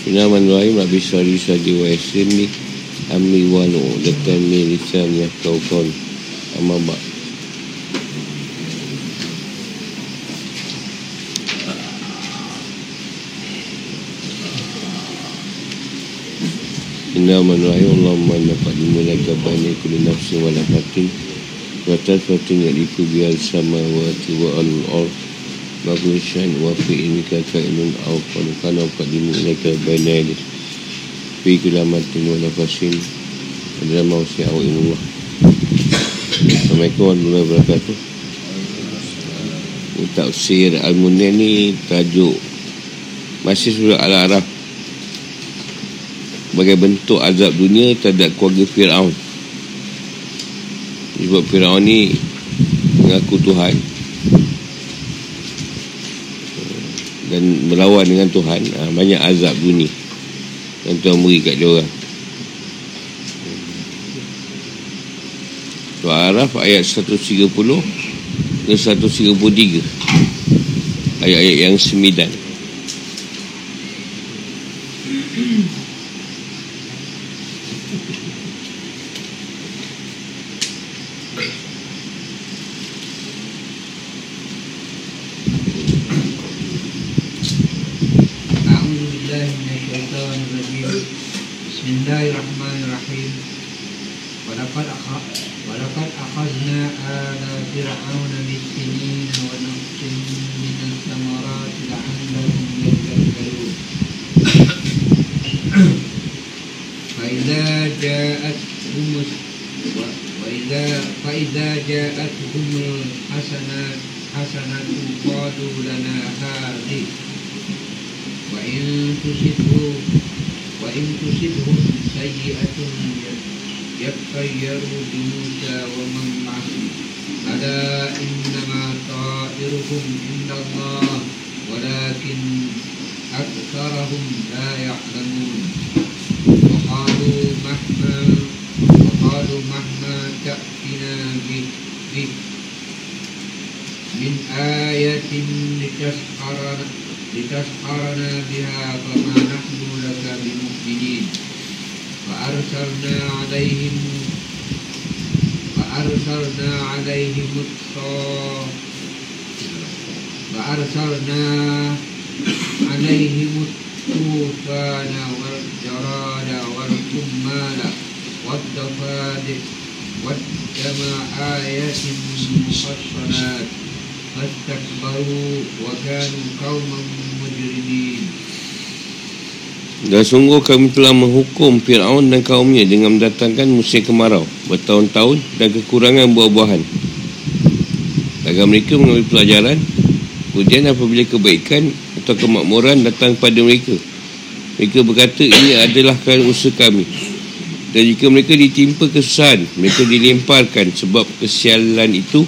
Bismillahirrahmanirrahim. Rabbi Sari Sadi Wa Yasir ni Amri Wa Nu Dekan Mi Lisan Ya Kau Kon Amabak Bismillahirrahmanirrahim. Allahumma nafad bani Kuli nafsi wa nafatin Wa tafatin Yaliku biar sama Wa tiwa al-ard Bagus syan wa fi inika kainun au qalqana qadimu ilaka baina yadi fi kulamatin wa nafasin adalah mausi au illallah Assalamualaikum warahmatullahi wabarakatuh. Tafsir Al-Munir ni tajuk Masih surah Al-Araf. Sebagai bentuk azab dunia terhadap keluarga Fir'aun. Sebab Fir'aun ni Mengaku Tuhan dan melawan dengan Tuhan ha, banyak azab dunia yang Tuhan beri kat dia orang. Surah Araf ayat 130 ke 133 ayat-ayat yang sembilan Dan sungguh kami telah menghukum Fir'aun dan kaumnya dengan mendatangkan musim kemarau bertahun-tahun dan kekurangan buah-buahan. Agar mereka mengambil pelajaran, kemudian apabila kebaikan atau kemakmuran datang pada mereka, mereka berkata ini adalah kerana usaha kami. Dan jika mereka ditimpa kesusahan, mereka dilemparkan sebab kesialan itu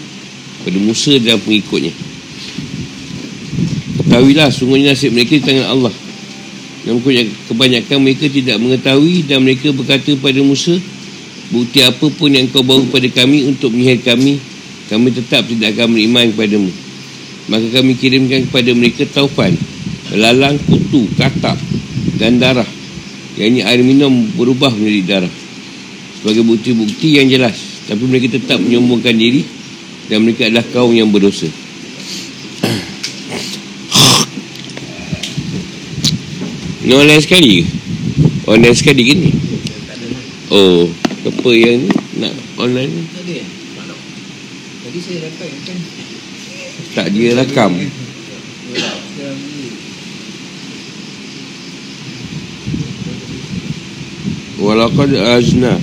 pada Musa dan pengikutnya. Ketahuilah sungguhnya nasib mereka di tangan Allah. Namun kebanyakan mereka tidak mengetahui dan mereka berkata pada Musa, bukti apa pun yang kau bawa kepada kami untuk menyihir kami, kami tetap tidak akan beriman kepadamu. Maka kami kirimkan kepada mereka taufan, lalang, kutu, katak dan darah. Yang ini air minum berubah menjadi darah. Sebagai bukti-bukti yang jelas. Tapi mereka tetap menyombongkan diri dan mereka adalah kaum yang berdosa. Ni online sekali ke? Online sekali ke ni? Oh, apa yang nak online ni? Tadi saya rakam kan? Tak dia rakam. Walakad azna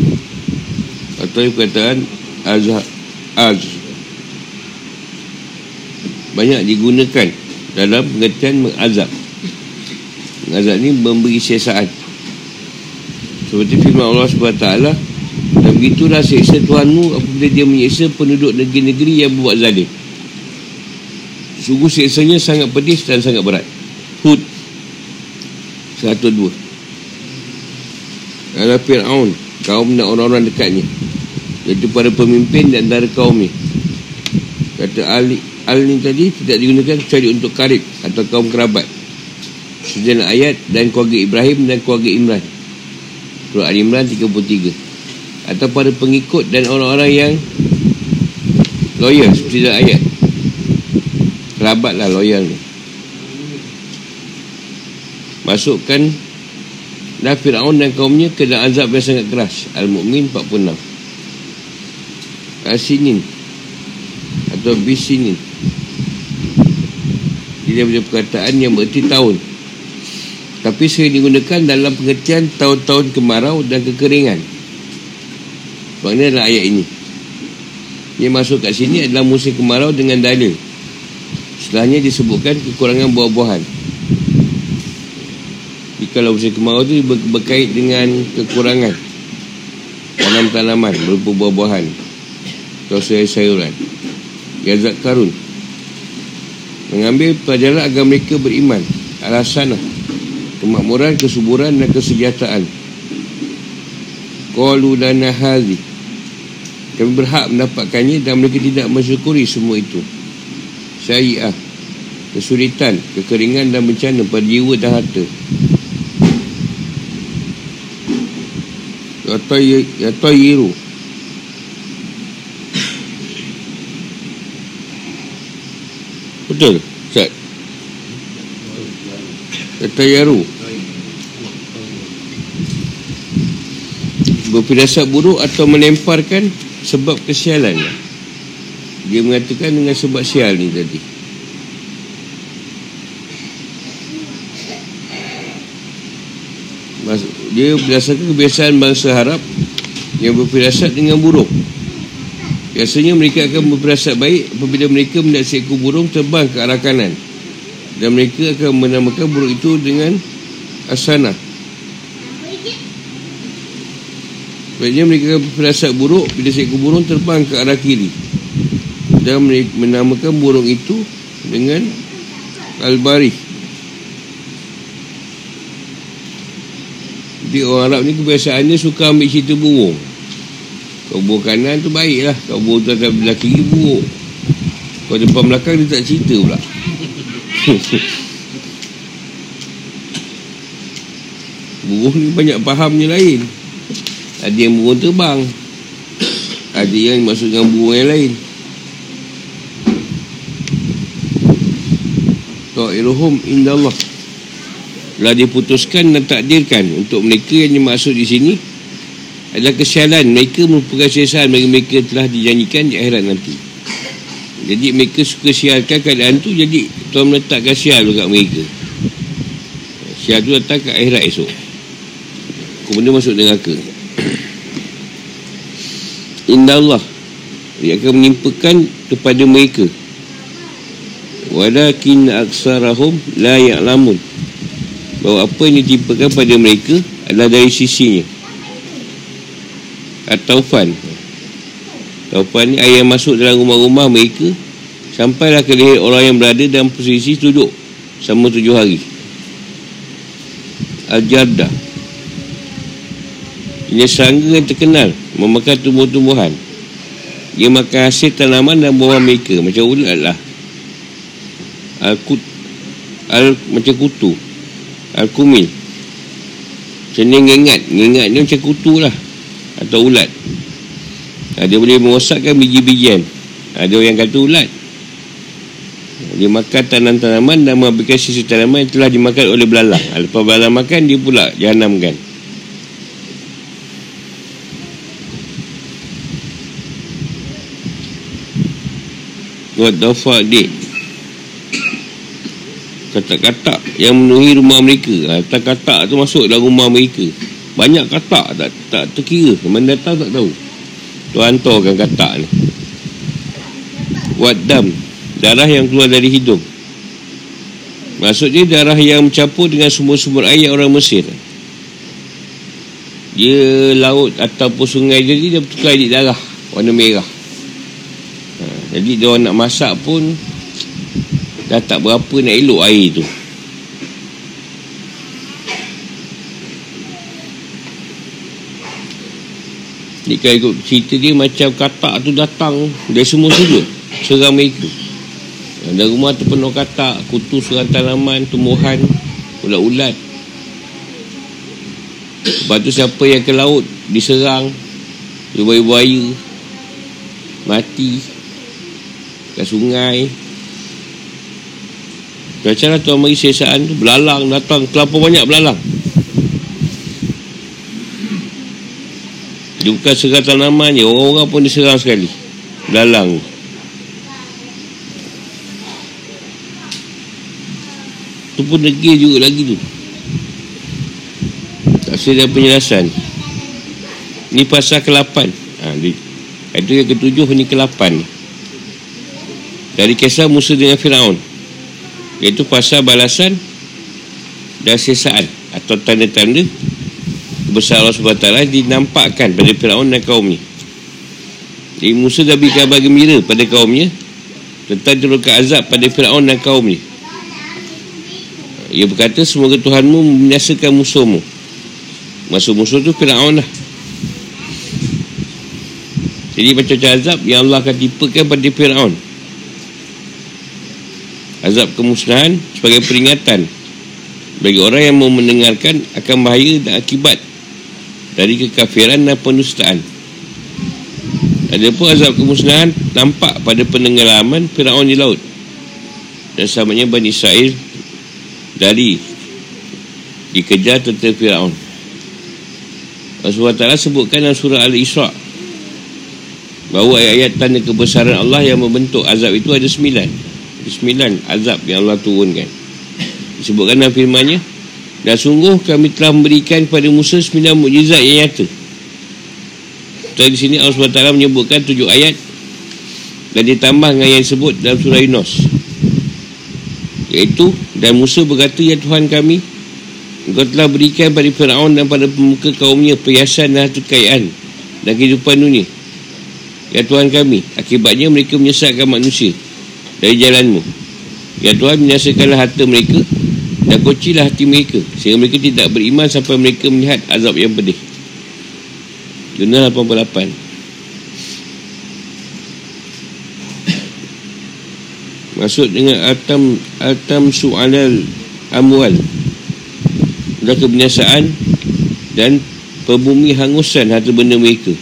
Atau perkataan az, az Banyak digunakan Dalam pengertian mengazab Azab ni memberi siasaan Seperti firman Allah SWT Dan begitulah seksa Tuhanmu Apabila dia menyeksa penduduk negeri-negeri yang buat zalim. Sungguh seksanya sangat pedis dan sangat berat. Hud 102 Adalah Fir'aun Kaum dan orang-orang dekatnya Iaitu para pemimpin dan antara kaum ni Kata Ali Al ni tadi tidak digunakan kecuali untuk karib atau kaum kerabat Sejalan ayat dan keluarga Ibrahim dan keluarga Imran. Surah Al-Imran 33 Atau para pengikut dan orang-orang yang seperti dalam ayat. Kerabat lah loyal ni. Masukkan Dan Fir'aun dan kaumnya ke dalam azab yang sangat keras. Al-Mu'min 46 Al-Sinin Atau Bisinin Dia punya perkataan yang berarti tahun Tapi sering digunakan dalam pengertian Tahun-tahun kemarau dan kekeringan. Sebab adalah ayat ini. Yang masuk kat sini adalah musim kemarau dengan dalil Setelahnya disebutkan kekurangan buah-buahan. Jika musim kemarau itu berkait dengan kekurangan Tanam-tanaman berupa buah-buahan. Atau sayur-sayuran. Yazak Karun. Mengambil pelajaran agar mereka beriman. Alasan Kemakmuran, kesuburan dan kesejahteraan. Qalu lana hadhi. Kami berhak mendapatkannya dan mereka tidak mensyukuri semua itu. Syariah kesulitan, kekeringan dan bencana pada jiwa dan harta. Yatayiru Betul Yatayiru Berpirasat buruk atau melemparkan sebab kesialan? Dia mengatakan dengan sebab sial ni tadi. Dia berdasarkan kebiasaan bangsa Arab yang berfirasat dengan burung biasanya mereka akan berfirasat baik apabila mereka melihat seekor burung terbang ke arah kanan dan mereka akan menamakan burung itu dengan asana Sebenarnya mereka akan berfirasat buruk bila seekor burung terbang ke arah kiri. Dan menamakan burung itu dengan Al-Bari jadi orang Arab ni kebiasaannya suka ambil cerita burung kalau burung kanan tu baik lah kalau burung tu akan belah kiri buruk. Kalau depan belakang dia tak cerita pula burung ni banyak fahamnya lain. Ada yang burung terbang. Ada yang masuk dengan burung yang lain. Ta'iruhum indallah. Telah diputuskan dan takdirkan untuk mereka yang dimaksud di sini adalah kesialan mereka merupakan bagi mereka telah dijanjikan di akhirat nanti jadi mereka suka sialkan keadaan tu jadi Tuhan meletakkan sial dekat mereka. Sial tu datang ke akhirat esok. Kemudian masuk neraka. Indah Allah dia akan menimpakan kepada mereka. Walakin aksarahum la ya'lamun. Bahawa apa yang ditimpakan pada mereka adalah dari sisinya. At-Taufan Taufan ni air yang masuk dalam rumah-rumah mereka Sampailah ke leher orang yang berada dalam posisi duduk Sama tujuh hari. Al-Jarda Ini serangga yang terkenal Memakan tumbuh-tumbuhan. Dia makan hasil tanaman dan buah mereka Macam ulat lah. Al-Kut Al macam kutu. Al-Kumil. Macam ni ngengat. Ngengat ni macam kutu lah Atau ulat ha, Dia boleh merosakkan biji-bijian. Ada ha, orang kata ulat. Dia makan tanam-tanaman Dan mengambilkan sisa tanaman Yang telah dimakan oleh belalang. Ha, Lepas belalang makan Dia pula jahanamkan What the fuck, dik? katak-katak yang memenuhi rumah mereka. Katak-katak tu masuk dalam rumah mereka. Banyak katak tak tak terkira. Mana datang tak tahu tu hantarkan katak ni. Wadam darah yang keluar dari hidung. Maksudnya darah yang mencampur dengan sumber-sumber air orang Mesir. Dia laut ataupun sungai jadi dia bertukar jadi darah. Warna merah. Ha, jadi dia nak masak pun Dah tak berapa nak elok air tu Ni kalau ikut cerita dia macam katak tu datang Dari semua sudut Serang mereka. Dan rumah tu penuh katak Kutu serang tanaman Tumbuhan ulat-ulat. Lepas tu siapa yang ke laut diserang buaya-buaya mati ke sungai. Macam lah tuan mari sesaan tu? Belalang datang kelapa banyak belalang dia bukan serang tanaman je orang-orang pun diserang sekali. Belalang tu pun degil juga lagi tu. Tak ada penjelasan. Ni pasal ke-8 ha, itu yang ketujuh ni ke-8 dari kisah Musa dengan Firaun. Iaitu pasal balasan dan sesaan atau tanda-tanda besar Allah SWT dinampakkan pada Firaun dan kaumnya. Jadi Musa dah beri kabar gembira pada kaumnya tentang turunkan azab pada Firaun dan kaumnya. Ia berkata semoga Tuhanmu membinasakan musuhmu. Maksud musuh tu Fir'aun lah. Jadi macam-macam azab Yang Allah akan tipakan pada Fir'aun. Azab kemusnahan Sebagai peringatan Bagi orang yang mau mendengarkan Akan bahaya dan akibat Dari kekafiran dan penustaan Ada pun azab kemusnahan Nampak pada penenggelaman Fir'aun di laut Dan samanya Bani Israel dari dikejar tentera Firaun. SWT sebutkan dalam surah Al-Isra bahawa ayat-ayat tanda kebesaran Allah yang membentuk azab itu ada sembilan. Ada sembilan azab yang Allah turunkan. Disebutkan dalam firman-Nya dan sungguh kami telah memberikan kepada Musa sembilan mukjizat yang nyata. Dan di sini Allah SWT menyebutkan tujuh ayat dan ditambah dengan yang disebut dalam surah Yunus. Iaitu Dan Musa berkata Ya Tuhan kami Engkau telah berikan pada Fir'aun dan pada pemuka kaumnya Perhiasan dan harta kekayaan Dan kehidupan dunia Ya Tuhan kami Akibatnya mereka menyesatkan manusia Dari jalanmu Ya Tuhan menyaksikanlah harta mereka Dan kocilah hati mereka. Sehingga mereka tidak beriman Sampai mereka melihat azab yang pedih. Yunus 88 Maksud dengan atam atam su'alal amwal. Dan kebinasaan dan pembumi hangusan harta benda mereka.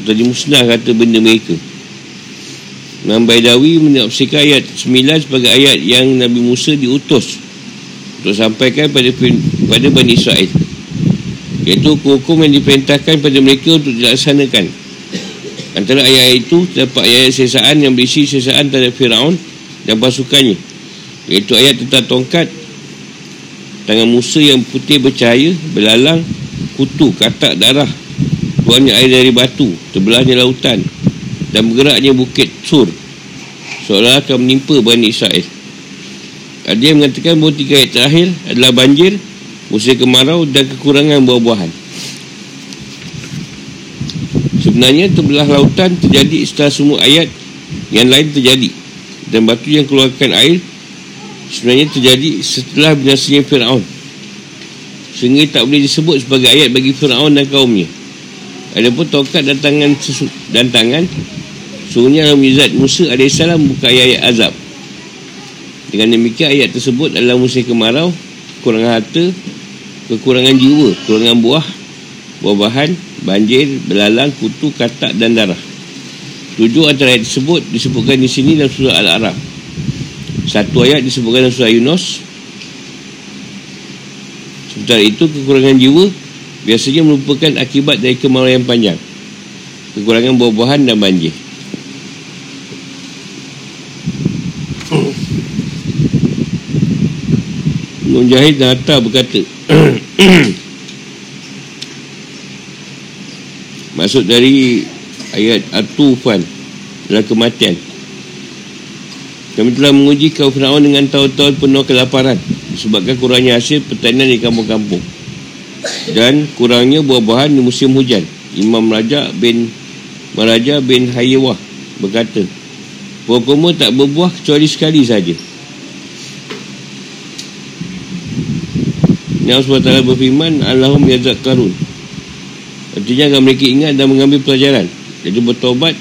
Atau dimusnah harta benda mereka. Imam Baidawi menafsirkan ayat 9 sebagai ayat yang Nabi Musa diutus untuk sampaikan pada pada Bani Israel. Iaitu hukum yang diperintahkan pada mereka untuk dilaksanakan. Antara ayat itu terdapat ayat sesaan yang berisi sesaan terhadap Fir'aun dan pasukannya. Iaitu ayat tentang tongkat tangan Musa yang putih bercahaya belalang kutu katak darah keluarnya air dari batu terbelahnya lautan dan bergeraknya bukit sur. Seolah akan menimpa Bani Israel ada yang mengatakan bahawa tiga ayat terakhir adalah banjir musim kemarau dan kekurangan buah-buahan. Sebenarnya terbelah lautan terjadi setelah semua ayat yang lain terjadi dan batu yang keluarkan air sebenarnya terjadi setelah binasanya Fir'aun. Sehingga tak boleh disebut sebagai ayat bagi Fir'aun dan kaumnya. Ada pun tongkat dan tangan dan tangan sungguhnya Al-Mizat Musa AS buka ayat-ayat azab dengan demikian ayat tersebut adalah musim kemarau kekurangan harta kekurangan jiwa kekurangan buah buah-bahan banjir, belalang, kutu, katak dan darah Tujuh antara ayat tersebut disebutkan di sini dalam surah Al-Arab. Satu ayat disebutkan dalam surah Yunus. Sementara itu kekurangan jiwa biasanya merupakan akibat dari kemarau yang panjang. Kekurangan buah-buahan dan banjir. Mujahid dan Atta berkata Maksud dari ayat At-Tufan adalah kematian. Kami telah menguji kaum Fir'aun dengan tahun-tahun penuh kelaparan disebabkan kurangnya hasil pertanian di kampung-kampung. Dan kurangnya buah-buahan di musim hujan. Imam Raja bin Maraja bin Hayyawah berkata Buah tak berbuah kecuali sekali saja. Yang SWT berfirman Allahum yazak karun. Artinya agar mereka ingat dan mengambil pelajaran. Jadi bertobat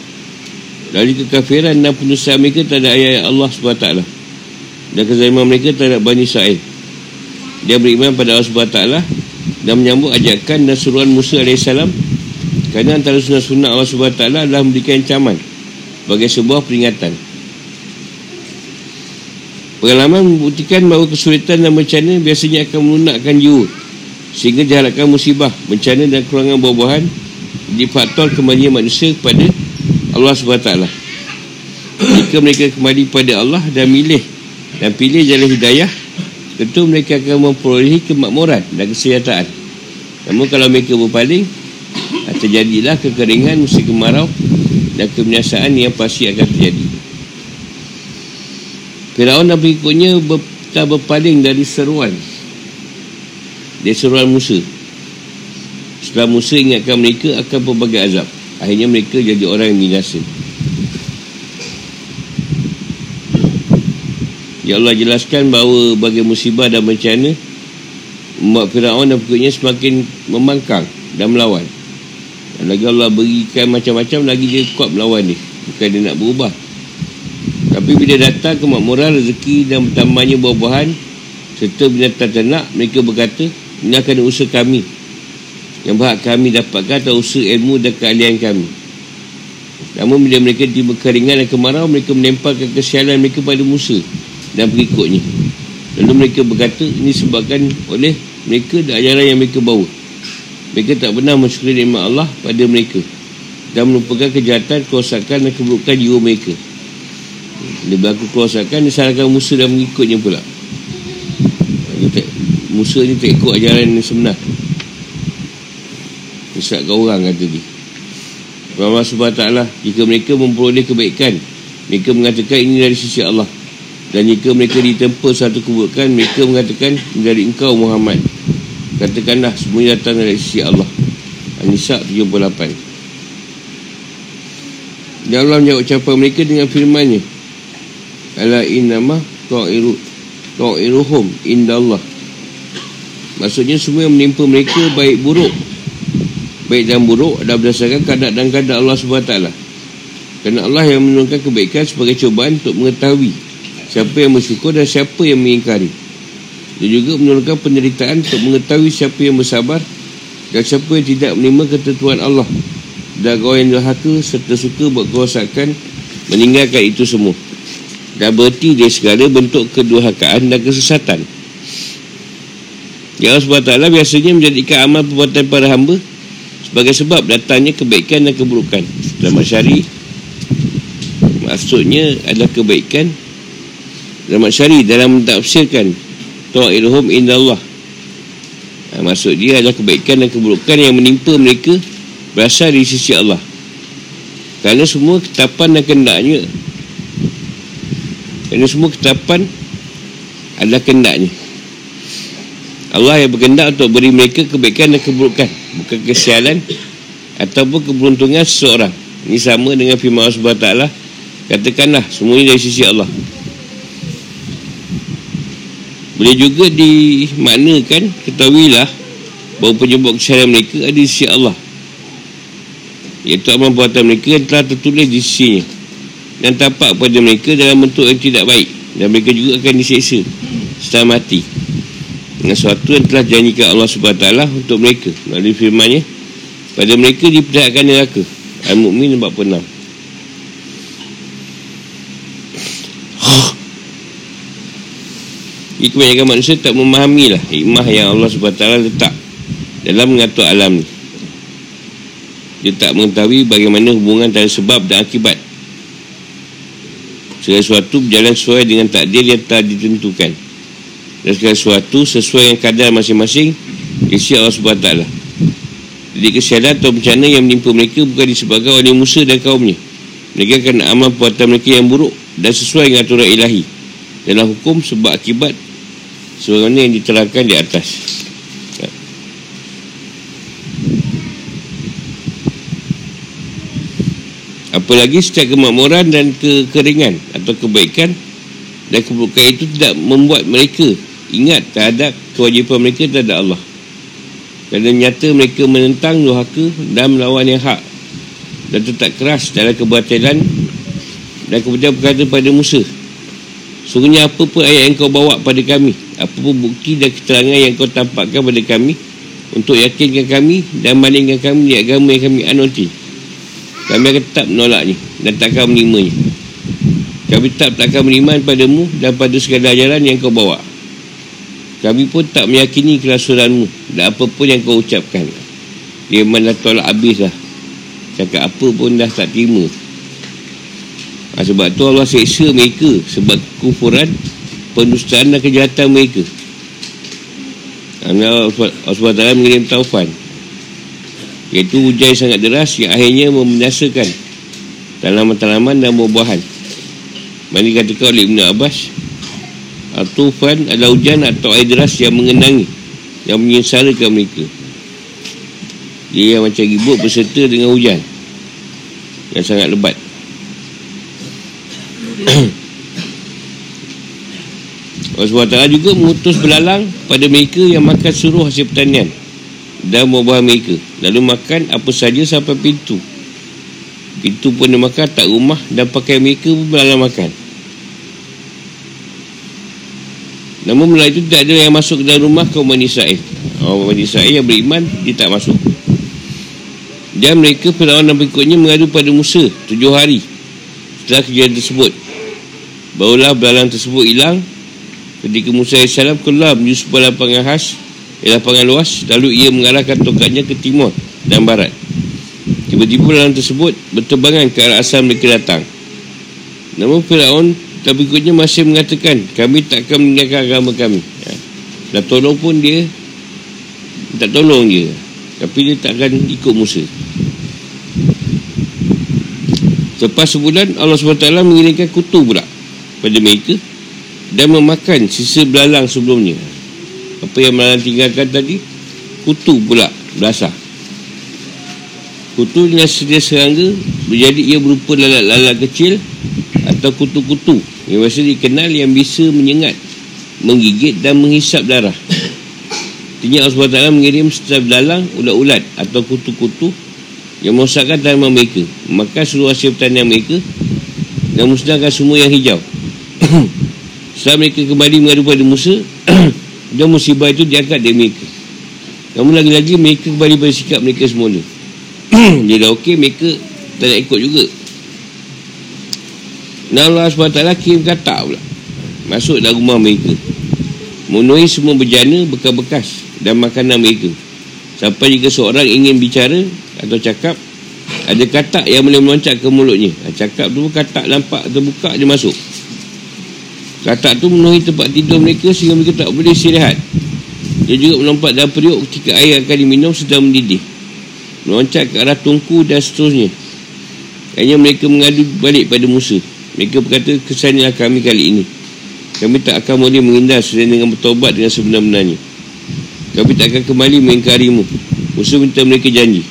dari kekafiran dan penyusahan mereka terhadap ayat Allah SWT dan kezaliman mereka terhadap Bani Israel. Dia beriman pada Allah SWT dan menyambut ajakan dan suruhan Musa AS kerana antara sunnah-sunnah Allah SWT adalah memberikan ancaman sebagai sebuah peringatan pengalaman membuktikan bahawa kesulitan dan bencana biasanya akan melunakkan jiwa sehingga diharapkan musibah, bencana dan kerulangan buah-buahan di faktor kembali manusia kepada Allah SWT jika mereka kembali kepada Allah dan milih dan pilih jalan hidayah tentu mereka akan memperolehi kemakmuran dan kesejahteraan namun kalau mereka berpaling terjadilah kekeringan musim kemarau dan kebinasaan yang pasti akan terjadi Firaun dan pengikutnya ber, tak berpaling dari seruan. Dari seruan Musa. Setelah Musa ingatkan mereka akan berbagai azab. Akhirnya mereka jadi orang yang binasa Ya Allah jelaskan bahawa bagi musibah dan bencana Membuat Fir'aun dan pengikutnya semakin memangkang dan melawan. Dan lagi Allah berikan macam-macam lagi dia kuat melawan ni. Bukan dia nak berubah Tapi bila datang kemakmuran rezeki dan bertambahnya buah-buahan Serta binatang ternak mereka berkata Ini akan usaha kami. Yang berhak kami dapatkan atau usaha ilmu dan keahlian kami. Namun bila mereka tiba keringan dan kemarau mereka menempelkan kesialan mereka pada Musa dan pengikutnya. Lalu mereka berkata ini sebabkan oleh mereka dan ajaran yang mereka bawa. Mereka tak pernah mensyukuri nikmat Allah pada mereka dan melupakan kejahatan, kerosakan dan keburukan jiwa mereka dia berlaku kerosakan disalahkan Musa dan mengikutnya pula. Musa ni tak ikut ajaran yang sebenar. Sesatkan orang kata dia Allah SWT Jika mereka memperoleh kebaikan Mereka mengatakan ini dari sisi Allah. Dan jika mereka ditempa satu keburukan Mereka mengatakan dari engkau Muhammad. Katakanlah semuanya datang dari sisi Allah. An-Nisa 78 Dan Allah menjawab ucapan mereka dengan firmannya Ala innama ta'iru ta'iruhum indallah. Maksudnya semua yang menimpa mereka baik buruk. Baik dan buruk adalah berdasarkan kadar dan kadar Allah SWT kerana Allah yang menurunkan kebaikan sebagai cobaan untuk mengetahui siapa yang bersyukur dan siapa yang mengingkari. Dia juga menurunkan penderitaan untuk mengetahui siapa yang bersabar dan siapa yang tidak menerima ketentuan Allah. Dan orang yang derhaka serta suka buat kerosakan meninggalkan itu semua dan berhenti dari segala bentuk kedurhakaan dan kesesatan. Ya Allah SWT biasanya menjadikan amal perbuatan para hamba sebagai sebab datangnya kebaikan dan keburukan. Dalam syari maksudnya adalah kebaikan. Dalam syari dalam mentafsirkan ta'iruhum indallah. Ha, maksud dia adalah kebaikan dan keburukan yang menimpa mereka berasal dari sisi Allah. Kerana semua ketapan dan kendaknya kerana semua ketapan adalah kendaknya Allah yang berkendak untuk beri mereka kebaikan dan keburukan bukan kesialan ataupun keberuntungan seseorang. Ini sama dengan firman Allah SWT katakanlah semuanya dari sisi Allah. Boleh juga dimaknakan ketahuilah bahawa penyebab kesalahan mereka ada di sisi Allah. Iaitu amal buatan mereka yang telah tertulis di sisinya dan tampak pada mereka dalam bentuk yang tidak baik. Dan mereka juga akan diseksa setelah mati. Dengan sesuatu yang telah janjikan Allah SWT untuk mereka. Melalui firmannya pada mereka diperlihatkan neraka Al-Mu'min 46 Jadi kebanyakan manusia tak memahami lah hikmah yang Allah SWT letak dalam mengatur alam ni. Dia tak mengetahui bagaimana hubungan antara sebab dan akibat segala sesuatu berjalan sesuai dengan takdir yang telah ditentukan. Dan segala sesuatu sesuai dengan kadar masing-masing isi Allah SWT jadi kesialan atau bencana yang menimpa mereka bukan disebabkan oleh Musa dan kaumnya. Mereka akan amal perbuatan mereka yang buruk dan sesuai dengan aturan ilahi. Dalam hukum sebab akibat sebagaimana yang diterangkan di atas apalagi setiap kemakmuran dan kekeringan atau kebaikan dan keburukan itu tidak membuat mereka ingat terhadap kewajipan mereka terhadap Allah. Kerana nyata mereka menentang nuhaka dan melawan yang hak dan tetap keras dalam kebatilan dan kemudian berkata pada Musa Sungguhnya apa pun ayat yang kau bawa pada kami Apa pun bukti dan keterangan yang kau tampakkan pada kami Untuk yakinkan kami Dan malingkan kami di agama yang kami anuti Kami akan tetap menolaknya Dan takkan menerimanya Kami tetap takkan beriman padamu Dan pada segala ajaran yang kau bawa. Kami pun tak meyakini kerasuranmu Dan apa pun yang kau ucapkan. Dia memang dah tolak habis lah. Cakap apa pun dah tak terima. Ha, Sebab tu Allah seksa mereka Sebab kufuran Penustaan dan kejahatan mereka. Allah SWT mengirim taufan Iaitu hujan sangat deras Yang akhirnya membinasakan Tanaman-tanaman dan buah-buahan. Mana katakan oleh Ibn Abbas Tufan adalah hujan atau air deras yang mengenangi Yang menyesarakan mereka. Dia yang macam ribut berserta dengan hujan Yang sangat lebat. Allah SWT juga mengutus belalang pada mereka yang makan suruh hasil pertanian dan buah-buahan mereka. Lalu makan apa saja sampai pintu. Pintu pun dia makan, tak rumah dan pakai mereka pun belalang makan. Namun melalui itu tidak ada yang masuk ke dalam rumah kaum Bani Israel. Orang Bani Israel yang beriman, dia tak masuk. Dan mereka Fir'aun dan berikutnya mengadu pada Musa tujuh hari setelah kejadian tersebut. Barulah belalang tersebut hilang Ketika Musa AS keluar menuju sebuah lapangan khas Lapangan luas Lalu ia mengarahkan tongkatnya ke timur dan barat. Tiba-tiba belalang tersebut berterbangan ke arah asal mereka datang. Namun Fir'aun tak berikutnya masih mengatakan Kami tak akan meninggalkan agama kami. Ya. Tolong pun dia Tak tolong je Tapi dia tak akan ikut Musa. Lepas sebulan Allah SWT mengirimkan kutu pula pada mereka dan memakan sisa belalang sebelumnya apa yang belalang tinggalkan tadi? Kutu pula belasah. Kutu dengan sedia serangga menjadi ia berupa lalat-lalat kecil atau kutu-kutu. Yang biasa dikenal yang bisa menyengat menggigit dan menghisap darah. Artinya Allah SWT mengirim setiap belalang ulat-ulat atau kutu-kutu yang merosakkan tanaman mereka maka seluruh hasil pertanian mereka dan musnahkan semua yang hijau. Setelah mereka kembali mengadu pada Musa Dan musibah itu diangkat dari mereka. Namun lagi-lagi mereka kembali pada sikap mereka semula. Dia dah okey mereka tak nak ikut juga. Dan Allah SWT kirim katak pula. Masuk dalam rumah mereka. Memenuhi semua berjana bekas-bekas Dan makanan mereka. Sampai jika seorang ingin bicara Atau cakap Ada katak yang boleh meloncat ke mulutnya. Cakap tu katak nampak terbuka dia masuk Katak tu memenuhi tempat tidur mereka sehingga mereka tak boleh istirahat. Dia juga melompat dalam periuk ketika air akan diminum sedang mendidih. Meloncat ke arah tungku dan seterusnya. Akhirnya mereka mengadu balik pada Musa. Mereka berkata, kesanilah kami kali ini. Kami tak akan boleh menghindar selain dengan bertobat dengan sebenar-benarnya. Kami tak akan kembali mengingkarimu. Musa minta mereka janji.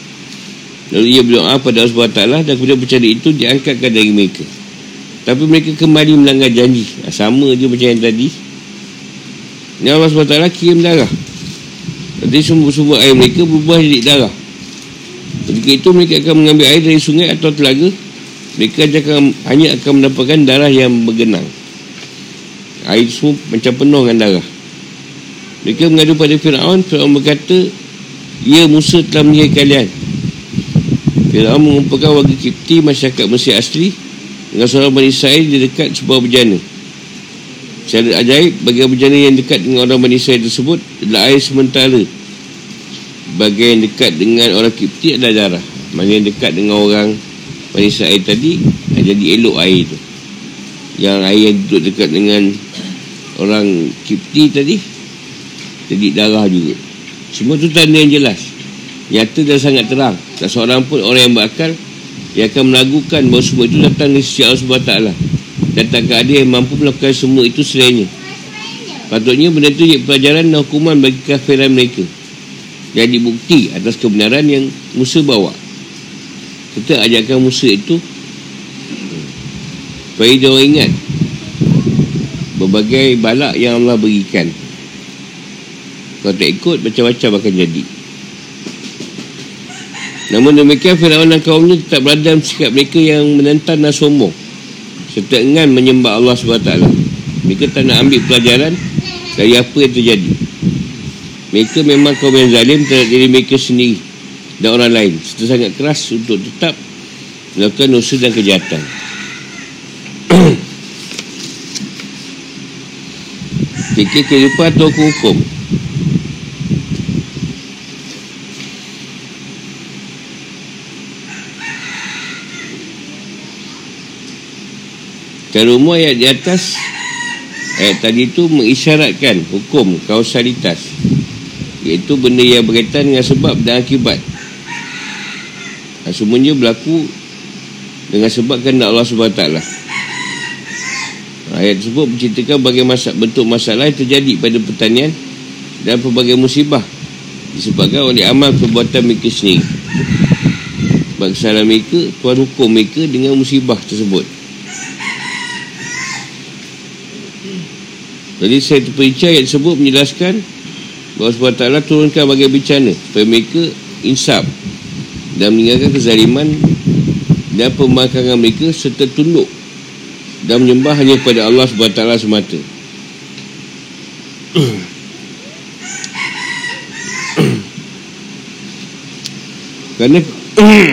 Lalu ia berdoa pada Allah SWT dan kemudian bercanda itu diangkatkan dari mereka. Tapi mereka kembali melanggar janji. Ah, Sama je macam yang tadi. Ni Allah SWT kirim darah. Jadi sumber-sumber air mereka berubah jadi darah. Ketika itu mereka akan mengambil air dari sungai atau telaga. Mereka akan, hanya akan mendapatkan darah yang bergenang. Air semua macam penuh dengan darah. Mereka mengadu pada Fir'aun. Fir'aun berkata Ya Musa telah menyihir kalian. Fir'aun mengumpulkan warga Kipti Masyarakat Mesir asli dengan seorang Bani Israel di dekat sebuah berjana. Secara ajaib bagi berjana yang dekat dengan orang Bani Israel tersebut adalah air sementara. Bagi yang dekat dengan orang Kipti adalah darah. Mana yang dekat dengan orang Bani Israel tadi Jadi elok air tu. Yang air yang duduk dekat dengan Orang Kipti tadi Jadi darah juga. Semua tu tanda yang jelas. Nyata dan sangat terang. Tak seorang pun orang yang berakal ia akan melagukan bahawa semua itu datang dari sisi Allah SWT dan takkan ada yang mampu melakukan semua itu selainnya. Patutnya benda itu jadi pelajaran dan hukuman bagi kafiran mereka. Jadi bukti atas kebenaran yang Musa bawa. Kita ajarkan Musa itu supaya dia orang ingat berbagai balak yang Allah berikan. Kalau tak ikut macam-macam akan jadi Namun demikian Fir'aun dan kaumnya tetap berada sikap mereka yang menentang dan sombong serta enggan menyembah Allah SWT Mereka tak nak ambil pelajaran dari apa yang terjadi. Mereka memang kaum yang zalim terhadap diri mereka sendiri dan orang lain. Serta sangat keras untuk tetap melakukan usaha dan kejahatan. Fikir kehidupan atau hukum Kalau umur ayat di atas Ayat tadi itu mengisyaratkan hukum kausalitas. Iaitu benda yang berkaitan dengan sebab dan akibat. Dan Semuanya berlaku Dengan sebab kerana Allah SWT Ayat tersebut menceritakan bagaimana masa, bentuk masalah yang terjadi pada pertanian Dan pelbagai musibah Disebabkan oleh amal perbuatan mereka sendiri. Sebab kesalahan mereka Tuan hukum mereka dengan musibah tersebut Jadi saya terperinci ayat tersebut menjelaskan bahawa SWT turunkan bagi bencana supaya mereka insaf dan meninggalkan kezaliman dan pemakaran mereka serta tunduk dan menyembah hanya kepada Allah SWT semata. kerana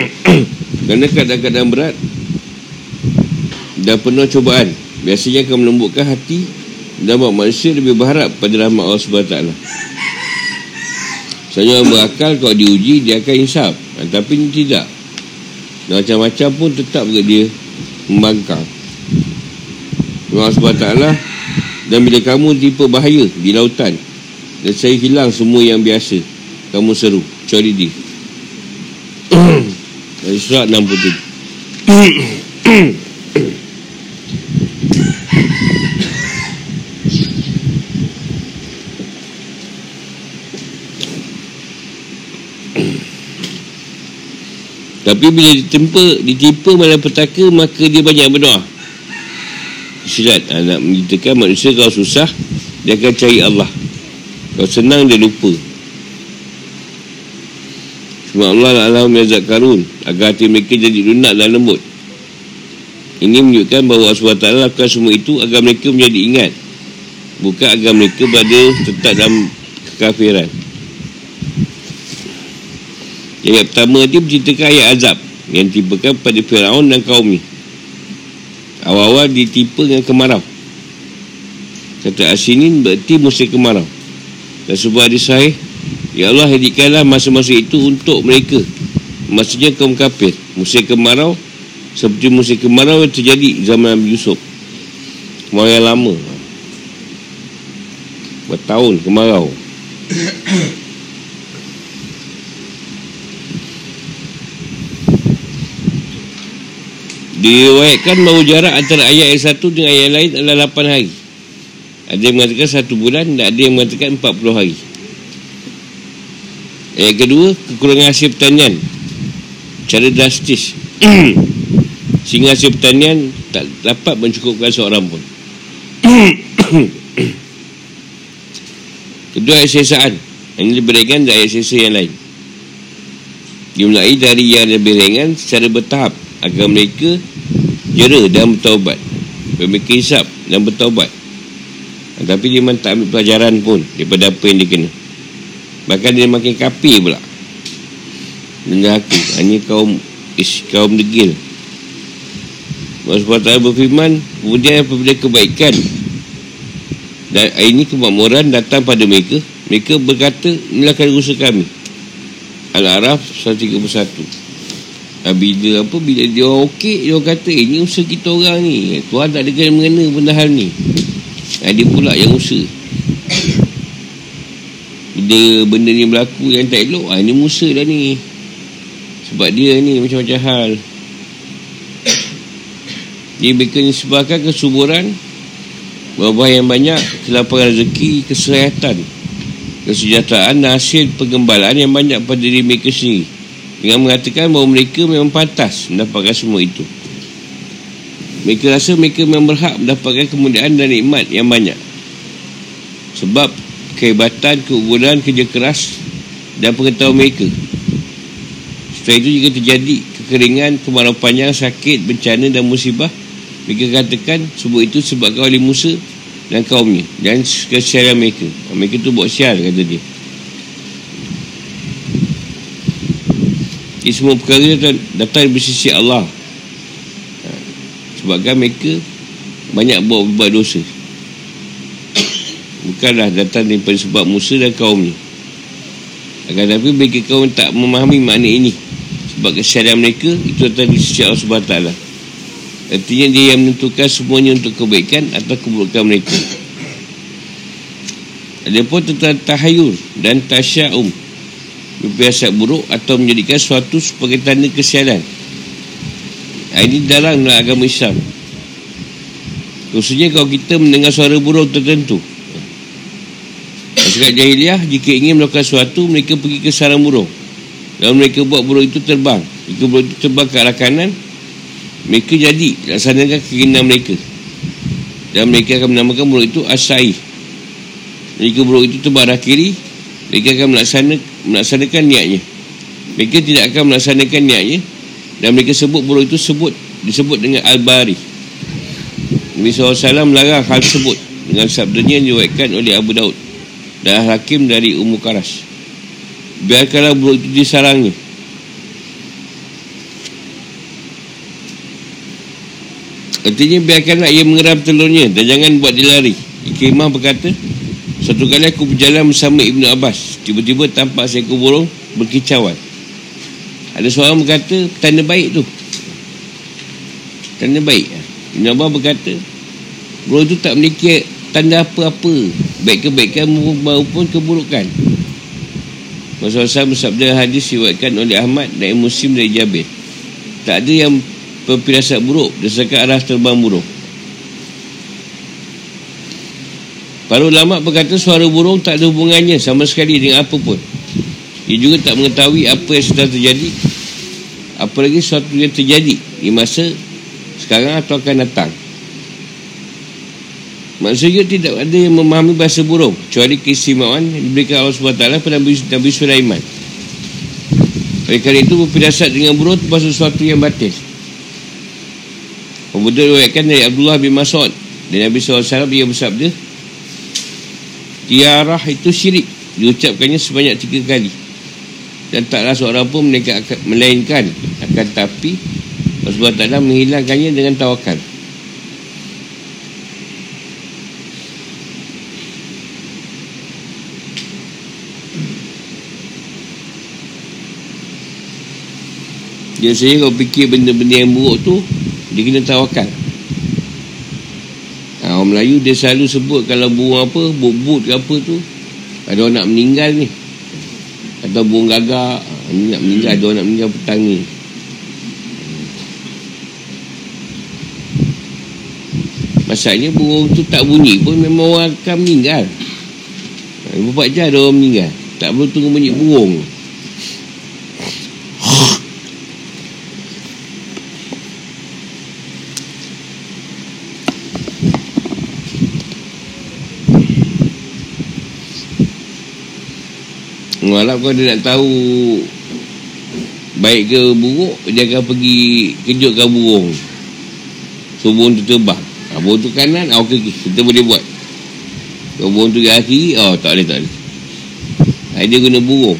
kerana kadang-kadang berat dan penuh cobaan biasanya akan melembutkan hati dan buat manusia lebih berharap pada rahmat Allah SWT Saya orang berakal kalau diuji dia akan insaf. Ha, tapi ini tidak. Dan macam-macam pun tetap ke dia membangkang. Allah SWT dan bila kamu tipe bahaya di lautan dan saya hilang semua yang biasa kamu seru. Cari dia dari surat Tapi bila ditempa, ditimpa malapetaka maka dia banyak berdoa. Silat ha, nak menceritakan manusia kalau susah dia akan cari Allah. Kalau senang dia lupa. Cuma Allah Allah yazak karun agar hati mereka jadi lunak dan lembut. Ini menunjukkan bahawa Allah SWT lakukan semua itu agar mereka menjadi ingat. Bukan agar mereka berada tetap dalam kekafiran. Ayat pertama dia menceritakan ayat azab yang tibakan pada Firaun dan kaum ni. Awal-awal ditipu dengan kemarau. Kata asinin berarti musim kemarau. Dan sebuah hadis sahih, Ya Allah hadikanlah masa-masa itu untuk mereka. Maksudnya kaum kafir. Musim kemarau seperti musim kemarau yang terjadi zaman Nabi Yusuf. Kemarau yang lama. Bertahun kemarau. Diriwayatkan bahawa jarak antara ayat yang satu dengan ayat lain adalah 8 hari. Ada yang mengatakan satu bulan dan ada yang mengatakan 40 hari. Ayat kedua, kekurangan hasil pertanian. Cara drastis. Sehingga hasil pertanian tak dapat mencukupkan seorang pun. kedua ayat sesaan. Ini lebih ringan dari ayat sesa yang lain. Dimulai dari yang lebih ringan secara bertahap agar mereka jera dan bertaubat. Mereka hisap dan bertaubat. Tapi dia memang tak ambil pelajaran pun daripada apa yang dia kena. Bahkan dia makin kapi pula. Dan aku hanya kaum is, kaum degil. Allah SWT berfirman kemudian apabila kebaikan dan ini kemakmuran datang pada mereka mereka berkata inilah usaha kami. Al-Araf 131 Ha, bila apa bila dia orang okey dia orang kata ini usaha kita orang ni. Tuan tak ada kena mengena benda hal ni. Ha, dia pula yang usaha. Bila benda ni berlaku yang tak elok ha, ini musa dah ni. Sebab dia ni macam-macam hal. Dia mereka sebabkan kesuburan buah yang banyak kelaparan rezeki kesehatan kesejahteraan hasil pengembalaan yang banyak pada diri mereka sendiri dengan mengatakan bahawa mereka memang pantas mendapatkan semua itu. Mereka rasa mereka memang berhak mendapatkan kemudahan dan nikmat yang banyak. Sebab kehebatan, keunggulan, kerja keras dan pengetahuan mereka. Setelah itu jika terjadi kekeringan, kemarau panjang, sakit, bencana dan musibah. Mereka katakan semua itu sebabkan oleh Musa dan kaumnya dan kesiaran mereka. Mereka tu buat sial kata dia Ini semua perkara datang, datang dari sisi Allah. Ha. sebabkan mereka banyak buat buat dosa. Bukanlah datang daripada sebab Musa dan kaumnya akan tapi mereka kaum tak memahami makna ini. Sebab kesalahan mereka itu datang dari sisi Allah SWT artinya dia yang menentukan semuanya untuk kebaikan atau keburukan mereka. Ada pun tentang tahayur dan tasya'um berpiasat buruk atau menjadikan suatu sebagai tanda kesialan. Ini dalam agama Islam. Khususnya kalau kita mendengar suara burung tertentu. Masyarakat jahiliah Jika ingin melakukan sesuatu Mereka pergi ke sarang burung Dan mereka buat burung itu terbang. Jika burung itu terbang ke arah kanan Mereka jadi Laksanakan keinginan mereka. Dan mereka akan menamakan burung itu Asai Jika burung itu terbang arah kiri Mereka akan melaksanakan, melaksanakan niatnya Mereka tidak akan melaksanakan niatnya Dan mereka sebut burung itu sebut Disebut dengan Al-Bari Nabi SAW melarang hal tersebut dengan sabdanya yang diwakilkan oleh Abu Daud dan Hakim dari Ummu Karas. Biarkanlah buruk itu disarangnya. Artinya biarkanlah ia mengeram telurnya dan jangan buat dia lari. Ikrimah berkata, satu kali aku berjalan bersama Ibnu Abbas. Tiba-tiba tampak seekor burung berkicauan. Ada seorang berkata, tanda baik tu. Tanda baik. Ibn Abbas berkata Guru itu tak memiliki tanda apa-apa Baik kebaikan maupun keburukan Rasulullah bersabda hadis diwakilkan oleh Ahmad dan Muslim dari Jabir Tak ada yang berpirasat buruk Desakan arah terbang burung Para ulama berkata suara burung tak ada hubungannya sama sekali dengan apa pun. Ia juga tak mengetahui apa yang sedang terjadi. Apalagi sesuatu yang terjadi di masa sekarang atau akan datang maksudnya tidak ada yang memahami bahasa burung kecuali keistimewaan yang diberikan Allah SWT pada Nabi, Nabi Sulaiman oleh kerana itu berpidasat dengan burung termasuk sesuatu yang batin Kemudian diwakilkan dari Abdullah bin Mas'ud dan Nabi SAW ia bersabda Tiarah itu syirik. Diucapkannya sebanyak tiga kali. Dan taklah seorang pun melainkan Akan tapi Allah SWT menghilangkannya dengan tawakal. Dia saya kalau fikir benda-benda yang buruk tu Dia kena tawakal Orang Melayu dia selalu sebut Kalau burung apa Bubut ke apa tu Ada orang nak meninggal ni Atau burung gagak ha, Ini nak meninggal Ada orang nak meninggal petang ni Masalahnya burung tu tak bunyi pun memang orang akan meninggal. Berapa jam ada orang meninggal. Tak perlu tunggu bunyi burung. Walau kau dia nak tahu Baik ke buruk Dia akan pergi kejutkan burung. So burung tu terbang. Ha, Burung tu kanan ah, Okey okay, kita boleh buat. Kalau burung tu ke kiri Oh tak boleh tak boleh. Ha, Dia guna burung.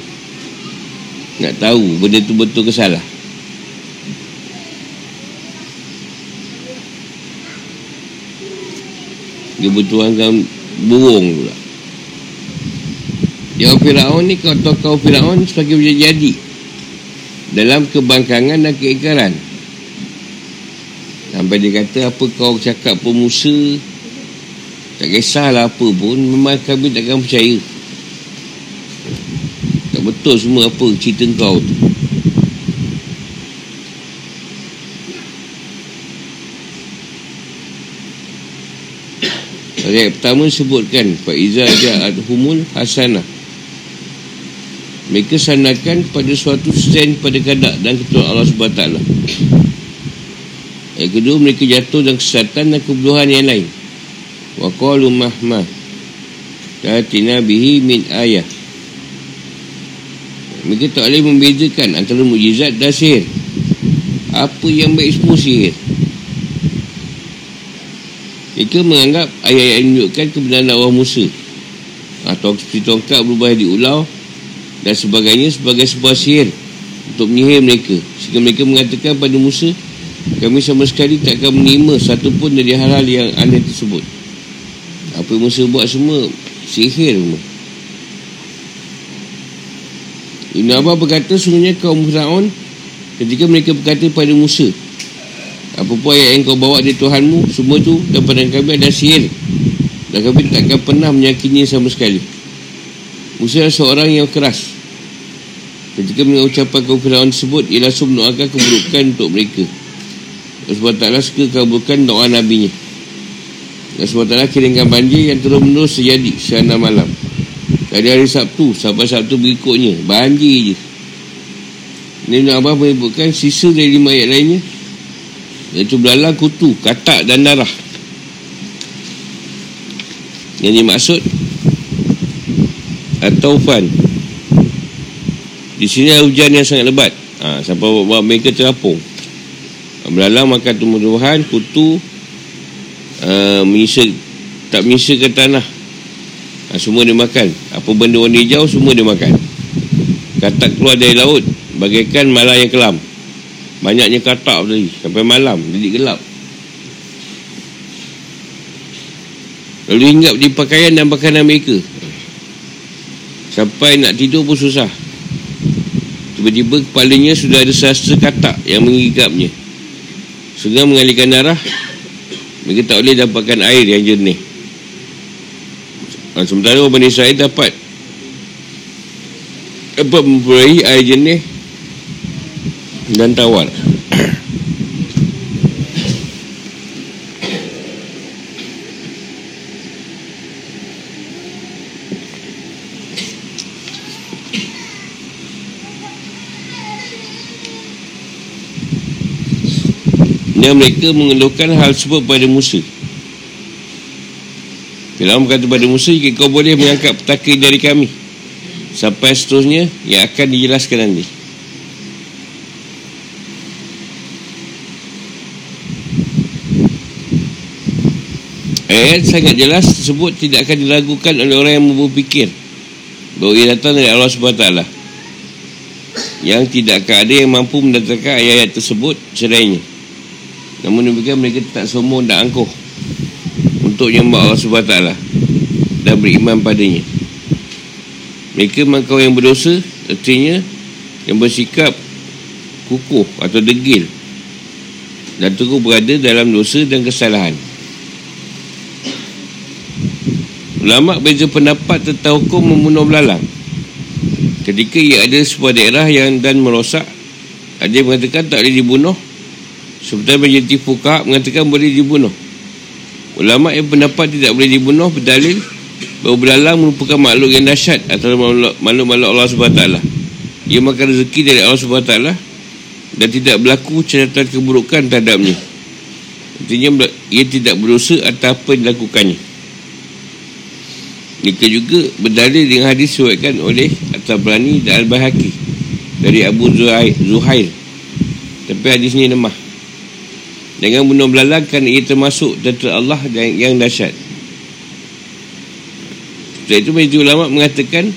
Nak tahu benda tu betul ke salah. Dia bertuangkan burung pula yang Fir'aun ni kau tahu kau Fir'aun sebagai jadi dalam kebangkangan dan keingkaran sampai dia kata apa kau cakap pun Musa tak kisahlah apa pun memang kami takkan percaya. Tak betul semua apa cerita kau tu. Ayat pertama sebutkan Faizah ja'ad humul hasanah mereka sandarkan pada suatu stand pada kadak dan ketua Allah SWT yang kedua mereka jatuh dalam kesesatan dan kebodohan yang lain. Wa qalu mahmah tatina bihi min ayah. Mereka tak boleh membezakan antara mujizat dan sihir. Apa yang semua sihir? Mereka menganggap ayat-ayat menunjukkan kebenaran dakwah Musa. Atau seperti tongkat berubah di ulau Dan sebagainya sebagai sebuah sihir Untuk menyihir mereka. Sehingga mereka mengatakan pada Musa Kami sama sekali tak akan menerima Satu pun dari hal-hal yang aneh tersebut. Apa yang Musa buat semua? Sihir Ibn Abbas berkata Sungguhnya kaum Fir'aun Ketika mereka berkata pada Musa apa pun yang kau bawa dari Tuhanmu Semua tu dan pada kami ada sihir. Dan kami takkan pernah menyakini sama sekali Musa seorang yang keras. Ketika mengucapkan kaum Fir'aun tersebut Ia langsung mendoakan keburukan untuk mereka. Sebab taklah suka kabulkan doa Nabi-Nya. Dan sebab taklah kirimkan banjir yang terus menerus terjadi Sehana malam. Dari hari Sabtu sampai Sabtu berikutnya Banjir je. Ini Ibn Abbas menyebutkan sisa dari lima ayat lainnya. Iaitu belalang kutu, katak dan darah. Yang dimaksud Atau fan Di sini ada hujan yang sangat lebat. Ha, Sampai buat mereka terapung. Belalang makan tumbuh-tumbuhan Kutu uh, menyisa, Tak menyisakan tanah. Ha, Semua dia makan. Apa benda warna hijau semua dia makan. Katak keluar dari laut Bagaikan malah yang kelam. Banyaknya katak tadi Sampai malam Jadi gelap. Lalu hinggap di pakaian dan makanan mereka Sampai nak tidur pun susah. Tiba-tiba kepalanya sudah ada sastra katak yang mengigapnya. Sehingga mengalihkan darah Mereka tak boleh dapatkan air yang jernih. Sementara orang Israel dapat Dapat memperoleh air jernih dan tawar dan mereka mengeluhkan hal tersebut pada Musa. Fir'aun berkata kepada Musa jika kau boleh mengangkat petaka dari kami sampai seterusnya yang akan dijelaskan nanti. Ayat sangat jelas tersebut tidak akan diragukan oleh orang yang berfikir bahawa ia datang dari Allah SWT yang tidak akan ada yang mampu mendatangkan ayat-ayat tersebut selainnya namun demikian mereka tak sombong dan angkuh untuk menyembah Allah SWT dan beriman padanya mereka memang yang berdosa artinya yang bersikap kukuh atau degil dan terus berada dalam dosa dan kesalahan Ulama beza pendapat tentang hukum membunuh belalang. Ketika ia ada sebuah daerah yang dan merosak, ada yang mengatakan tak boleh dibunuh. Sebenarnya menjadi fuka mengatakan boleh dibunuh. Ulama yang pendapat tidak boleh dibunuh berdalil bahawa belalang merupakan makhluk yang dahsyat atau makhluk-makhluk Allah SWT. Ia makan rezeki dari Allah SWT dan tidak berlaku catatan keburukan terhadapnya. Artinya ia tidak berdosa atas apa yang dilakukannya. Mereka juga berdalil dengan hadis suatkan oleh At-Tabrani dan Al-Bahaki dari Abu Zuhair. Tapi hadis ini lemah. Dengan bunuh belalang ia termasuk tentera Allah yang, yang dahsyat. Setelah itu majlis ulama mengatakan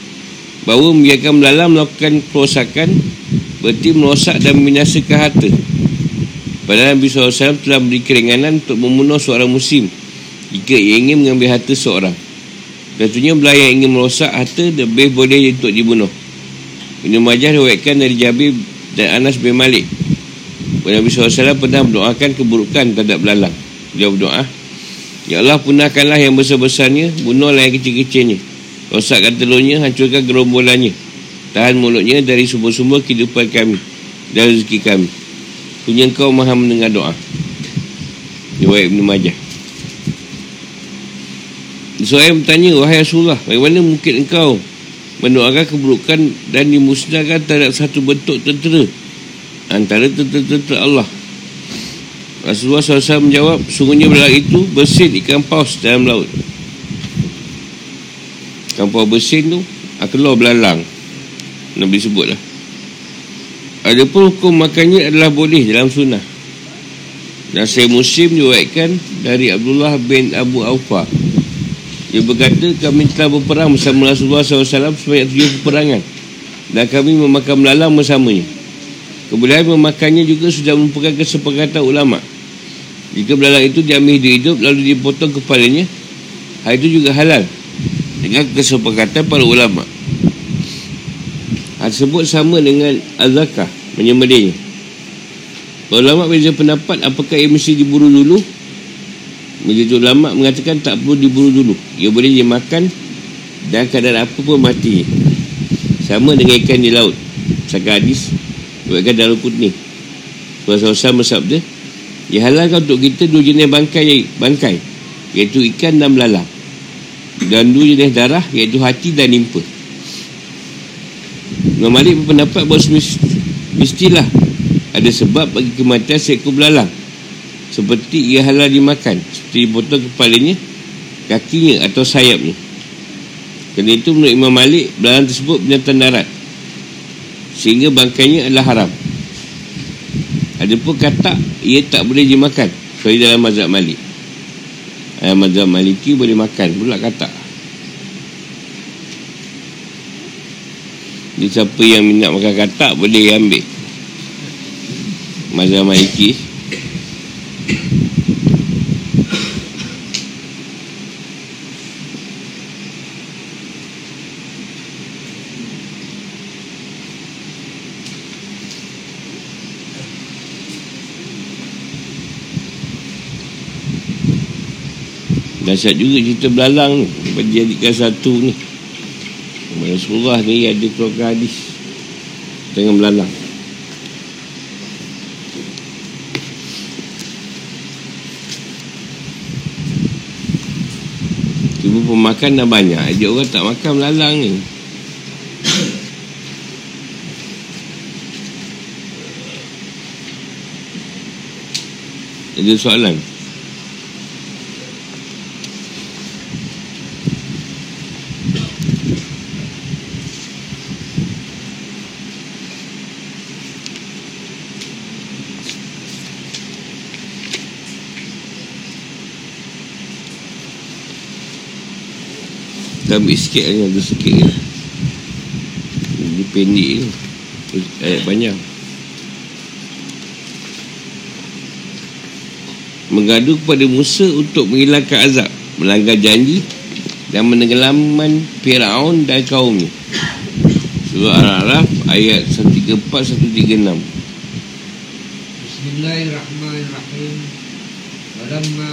bahawa membiarkan belalang melakukan perosakan berarti merosak dan membinasakan harta. Padahal Nabi SAW telah beri keringanan untuk membunuh seorang muslim jika ia ingin mengambil harta seorang. Tentunya belah yang ingin merosak harta lebih boleh untuk dibunuh. Ibn Majah riwayatkan dari Jabir dan Anas bin Malik. Nabi SAW pernah mendoakan keburukan terhadap belalang. Dia berdoa, Ya Allah punahkanlah yang besar-besarnya, bunuhlah yang kecil-kecilnya. Rosakkan telurnya, hancurkan gerombolannya. Tahan mulutnya dari sumber-sumber kehidupan kami dan rezeki kami. Punya engkau maha mendengar doa. Riwayat Ibn Majah. Seorang bertanya, wahai Rasulullah, bagaimana mungkin engkau mendoakan keburukan dan dimusnahkan terhadap satu bentuk tentera antara tentera-tentera Allah. Rasulullah SAW menjawab, sungguhnya belalang itu bersin ikan paus dalam laut. Ikan paus bersin tu, keluar belalang. Nabi sebutlah. Ada pun hukum makannya adalah boleh dalam sunnah. Dan saya Muslim diwaikan dari Abdullah bin Abu Aufa. Dia berkata kami telah berperang bersama Rasulullah SAW sebanyak tujuh peperangan. Dan kami memakan melalang bersamanya. Kemudian memakannya juga sudah merupakan kesepakatan ulama. Jika belalang itu diambil hidup-hidup lalu dipotong kepalanya, hal itu juga halal. Dengan kesepakatan para ulama. Hal tersebut sama dengan azakah menyembelihnya. Ulama berbeza pendapat apakah ia mesti diburu dulu Menjadi ulama mengatakan tak perlu diburu dulu Ia boleh dimakan Dan kadar apa pun mati Sama dengan ikan di laut Saka hadis Buatkan dalam putih Rasulullah bersabda Ya halalkan untuk kita dua jenis bangkai bangkai. Iaitu ikan dan belalang. Dan dua jenis darah Iaitu hati dan limpa Imam Malik berpendapat bahawa mestilah ada sebab bagi kematian seekor belalang. Seperti ia halal dimakan. Seperti dipotong kepalanya kakinya atau sayapnya. Kerana itu menurut Imam Malik belalang tersebut binatang darat sehingga bangkainya adalah haram. Ada pun kata ia tak boleh dimakan seperti dalam mazhab Malik. Dalam mazhab Maliki boleh makan pula kata. Jadi siapa yang minat makan katak boleh ambil. Mazhab Maliki Dahsyat juga cerita belalang ni. Dijadikan satu ni. Rasulullah ni ada keluarga hadis. Dengan belalang. Pemakan dah banyak. Dia orang tak makan melalang ni. Ada soalan Kita ambil sikit ni Ada sikit ni Ini pendek ni Ayat banyak Mengadu kepada Musa Untuk menghilangkan azab Melanggar janji Dan menenggelamkan Fir'aun dan kaumnya. Surah Al-Araf Ayat 134-136 Bismillahirrahmanirrahim. Walamma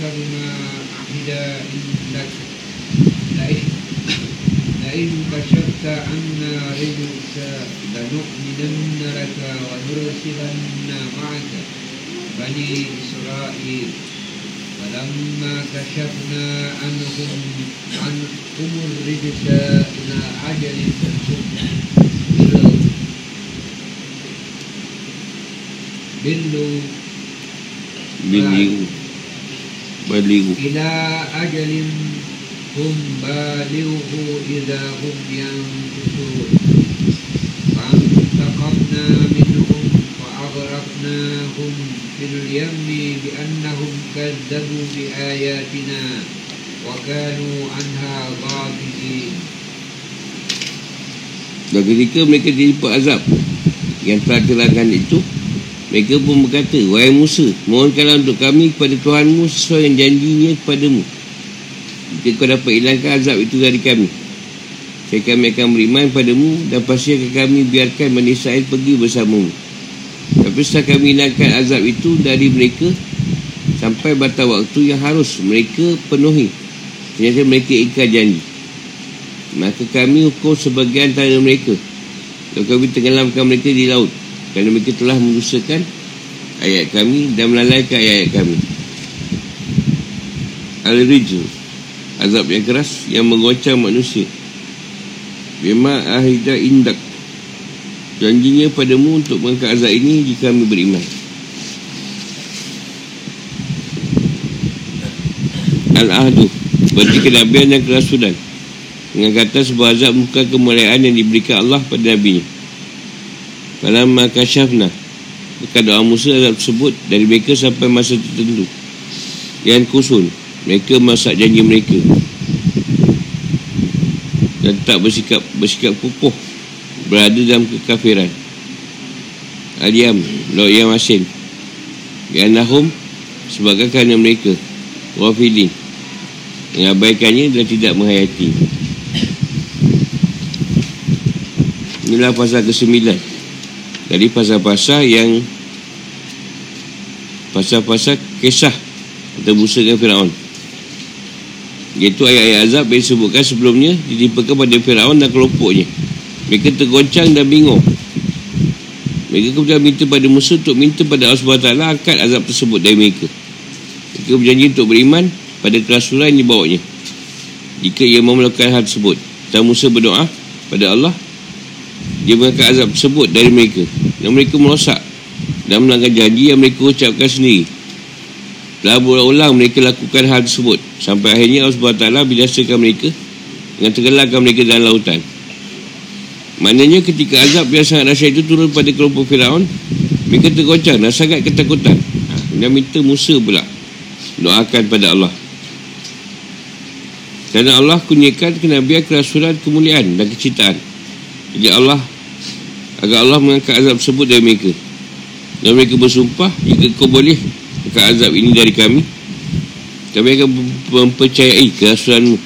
بما عهد عندك لئن كشفت عنا رجلك لنؤمنن لك ونرسلن معك بني إسرائيل. فلما كشفنا عنهم عنهم الرجس إلى عجل بلوا. Beliu Beliu Ila ajalin Hum baliuhu Ida hum yang kusur Fantaqamna minhum Fa'agrakna hum Fil yammi Biannahum kadzabu Bi ayatina Wa kanu anha Dan ketika mereka dijemput azab Yang telah terangkan itu mereka pun berkata, Wahai Musa, mohonkanlah untuk kami kepada Tuhanmu sesuai yang janjinya kepadamu. Jika kau dapat hilangkan azab itu dari kami. Saya kami akan beriman padamu dan pasti akan kami biarkan Bani Israel pergi bersamamu. Tapi setelah kami hilangkan azab itu dari mereka, sampai batas waktu yang harus mereka penuhi. Ternyata mereka ikat janji. Maka kami hukum sebagian antara mereka. Dan kami tenggelamkan mereka di laut kerana mereka telah merusakan ayat kami dan melalaikan ayat-ayat kami. Al-Rijl Azab yang keras yang mengoncang manusia. Bima ahidah indak. Janjinya padamu untuk mengangkat azab ini jika kami beriman. Al-Ahdu Berarti kenabian dan kerasulan. Dengan kata sebuah azab bukan kemuliaan yang diberikan Allah pada Malam maka syafna Bukan doa Musa azab tersebut Dari mereka sampai masa tertentu. Yang kusun Mereka masak janji mereka. Dan tak bersikap Bersikap kukuh Berada dalam kekafiran. Aliam Lo'iyam asin. Yanahum Sebagai kerana mereka. Wafidin. Mengabaikannya dan tidak menghayati. Inilah pasal ke-9 Dari pasal-pasal yang Pasal-pasal kisah Atau Musa dengan Fir'aun. Iaitu ayat-ayat azab yang disebutkan sebelumnya Ditimpakan pada Fir'aun dan kelompoknya. Mereka tergoncang dan bingung. Mereka kemudian minta pada Musa Untuk minta pada Allah SWT Angkat azab tersebut dari mereka. Mereka berjanji untuk beriman Pada kerasulan yang dibawanya. Jika ia mau melakukan hal tersebut. Dan Musa berdoa pada Allah dia mengangkat azab tersebut dari mereka dan mereka merosak dan melanggar janji yang mereka ucapkan sendiri. Telah berulang mereka lakukan hal tersebut. Sampai akhirnya Allah SWT binasakan mereka dengan tenggelamkan mereka dalam lautan. Maknanya ketika azab yang sangat dahsyat itu turun pada kelompok Firaun mereka tergoncang dan sangat ketakutan. Ha, dan minta Musa pula doakan pada Allah. Kerana Allah kunyakan kenabian kerasulan kemuliaan dan kecintaan. Jadi Allah Agar Allah mengangkat azab tersebut dari mereka. Dan mereka bersumpah Jika kau boleh Angkat azab ini dari kami. Kami akan mempercayai kerasulanmu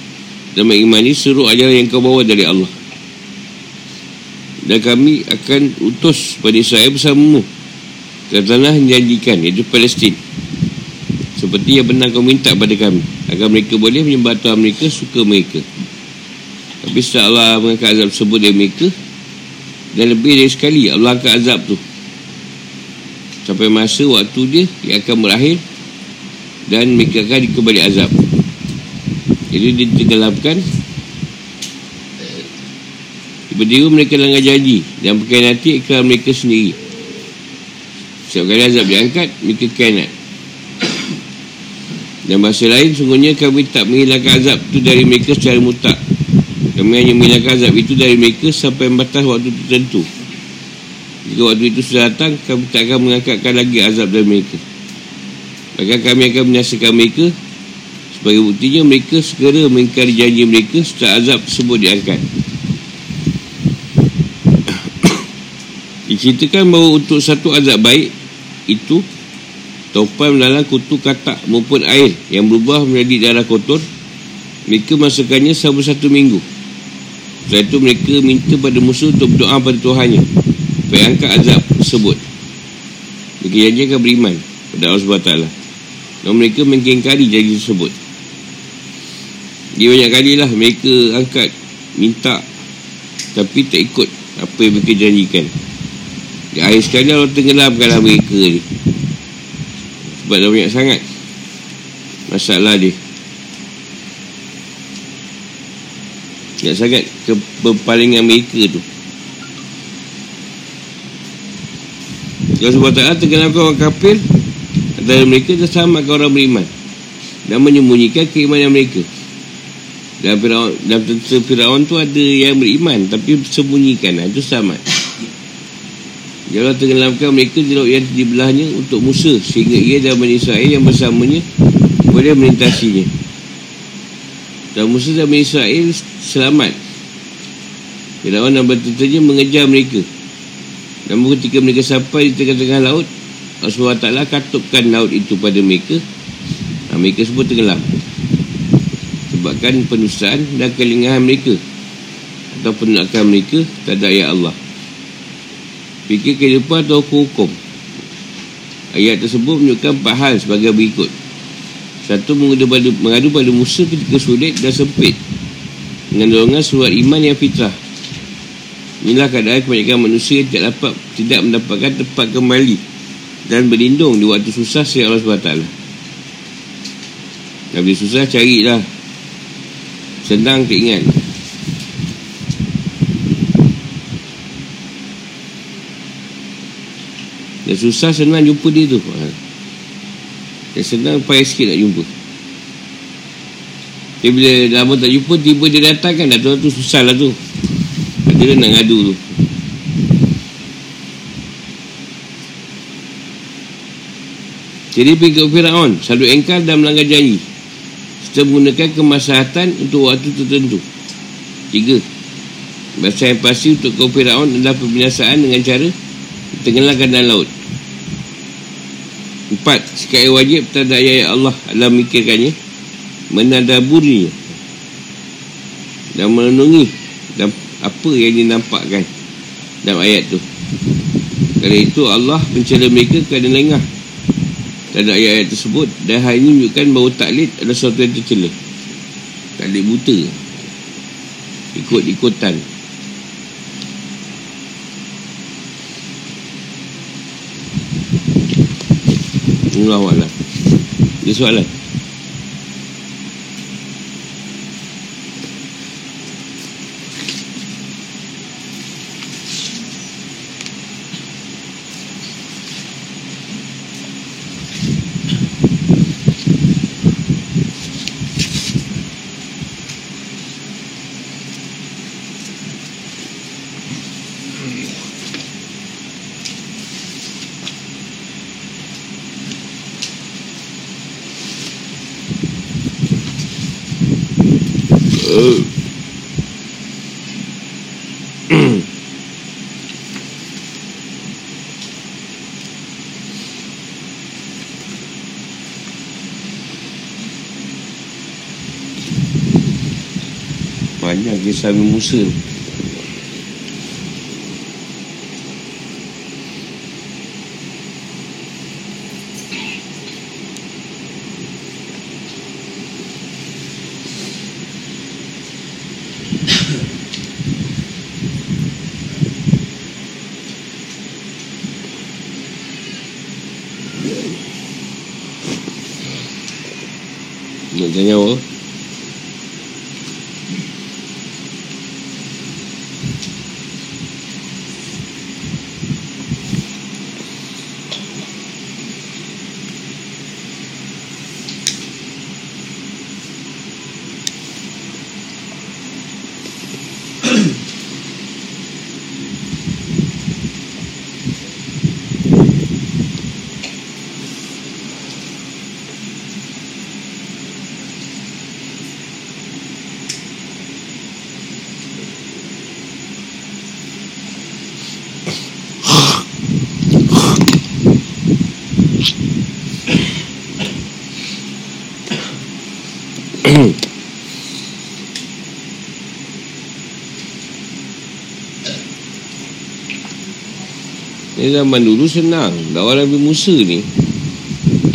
Dan mengimani seluruh ajaran yang kau bawa dari Allah. Dan kami akan utus pada Israel bersamamu Ke tanah yang dijanjikan Iaitu Palestin. Seperti yang benar kau minta pada kami Agar mereka boleh menyembah Tuhan mereka Suka mereka. Tapi setelah Allah mengangkat azab tersebut dari mereka Dan lebih dari sekali Allah angkat azab tu. Sampai masa waktu dia Yang akan berakhir Dan mereka akan dikembali azab. Jadi dia tenggelamkan Tiba-tiba mereka langgar janji Dan pakai nanti iklan mereka sendiri. Setiap kali azab diangkat Mereka kanat Dan bahasa lain Sungguhnya kami tak menghilangkan azab tu Dari mereka secara mutak kami hanya menghilangkan azab itu dari mereka sampai batas waktu tertentu. Jika waktu itu sudah datang, kami tak akan mengangkatkan lagi azab dari mereka. Maka kami akan menyaksikan mereka sebagai buktinya mereka segera mengingkari janji mereka setelah azab tersebut diangkat. Diceritakan bahawa untuk satu azab baik itu topan melalang kutu katak maupun air yang berubah menjadi darah kotor mereka masukkannya selama satu minggu setelah itu mereka minta pada musuh untuk berdoa pada Tuhannya Supaya angkat azab tersebut. Mereka janjikan beriman pada Allah SWT Dan mereka mengingkari janji tersebut. Dia banyak kali lah mereka angkat Minta Tapi tak ikut apa yang mereka janjikan. Di akhir sekali Allah tenggelamkanlah mereka ni. Sebab dah banyak sangat Masalah dia Ingat sangat keberpalingan mereka tu? Kalau sebab ta'ala terkenalkan orang kafir Antara mereka tersamakan orang beriman. Dan menyembunyikan keimanan mereka. Dan Firaun, dalam tentera Firaun tu ada yang beriman Tapi sembunyikan Itu sama. Allah tenggelamkan mereka di laut yang di belahnya untuk Musa Sehingga ia dan Bani Israel yang bersamanya Boleh melintasinya dan Musa dan Bani Israel selamat. Firaun dan bertentunya mengejar mereka. Namun ketika mereka sampai di tengah-tengah laut Allah SWT katupkan laut itu pada mereka. Dan Mereka semua tenggelam. Sebabkan penustaan dan kelingahan mereka. Atau penolakan mereka terhadap ayat Allah. Fikir kehidupan atau hukum Ayat tersebut menunjukkan empat hal sebagai berikut Satu mengadu pada, mengadu pada Musa ketika sulit dan sempit dengan dorongan surat iman yang fitrah. Inilah keadaan kebanyakan manusia yang tidak dapat tidak mendapatkan tempat kembali dan berlindung di waktu susah sehingga Allah SWT. Bila susah carilah. Senang keingat. Dan susah senang jumpa dia tu. Dan senang payah sikit nak jumpa. Dia bila lama tak jumpa Tiba dia datang kan Dah tu susah lah tu. Dia nak ngadu tu. Jadi pergi ke Fir'aun Selalu engkar dan melanggar janji. Serta menggunakan kemaslahatan Untuk waktu tertentu. Tiga. Bahasa yang pasti untuk kaum Fir'aun adalah pembinasaan dengan cara Tenggelamkan dalam laut Empat Sekali wajib terhadap ayat Allah adalah memikirkannya menadaburi. Dan merenungi dan apa yang dinampakkan dalam ayat tu. Kerana itu Allah mencela mereka kerana lengah. Terhadap ayat-ayat tersebut dan hal ini menunjukkan bahawa taklid adalah sesuatu yang tercela. Taklid buta. Ikut-ikutan Allah Allah Dia soalan Banyak kisah Musa Nak tanya apa? Ni zaman dulu senang. Lawan Nabi Musa ni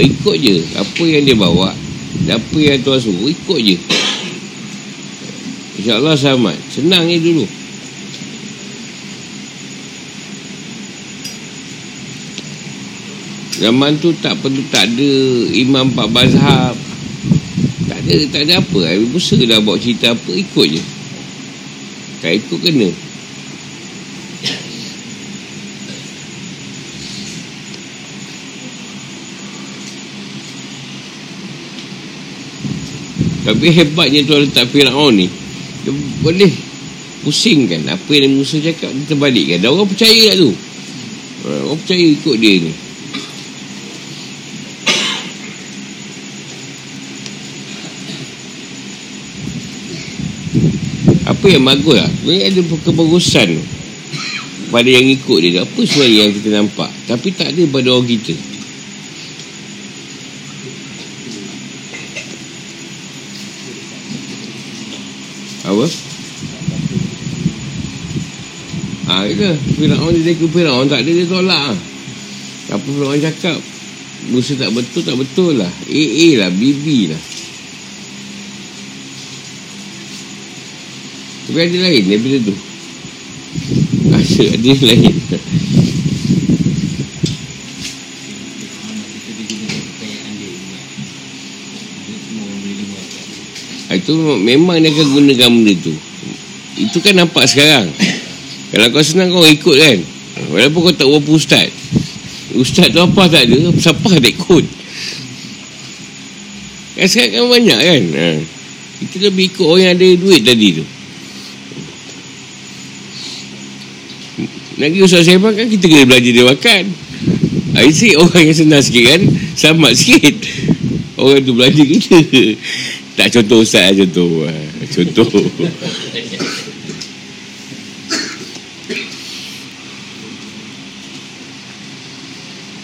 Ikut je Apa yang dia bawa Apa yang Tuhan suruh Ikut je. InsyaAllah selamat. Senang ni dulu. Zaman tu tak perlu Tak ada Imam Pak Bazhab Tak ada Tak ada apa. Nabi Musa dah bawa cerita apa Ikut je. Tak ikut kena Tapi hebatnya tuan letak Fir'aun ni. Dia boleh pusingkan Apa yang Musa cakap Dia terbalikkan. Dan orang percaya tak tu. Orang percaya ikut dia ni. Apa yang bagus lah? Sebenarnya ada kebagusan Pada yang ikut dia Apa sebenarnya yang kita nampak? Tapi tak ada pada orang kita Apa? Ha, itu Fir'aun dia ke Fir'aun tak ada dia tolak Apa Fir'aun cakap? Musa tak betul tak betul lah. AA lah BB lah. Tapi ada lain daripada tu. Ada ada lain. Itu memang dia akan gunakan benda tu. Itu kan nampak sekarang Kalau kau senang kau ikut kan? Walaupun kau tak berapa ustaz. Ustaz tu apa tak ada Siapa tak ikut? Kan sekarang kan banyak kan? Ha. Kita lebih ikut orang yang ada duit tadi tu. Nak pergi usaha sembang kan kita kena belajar dia makan. I say orang yang senang sikit kan? Sama sikit. Orang tu belajar kita. Tak contoh Ustaz contoh. Contoh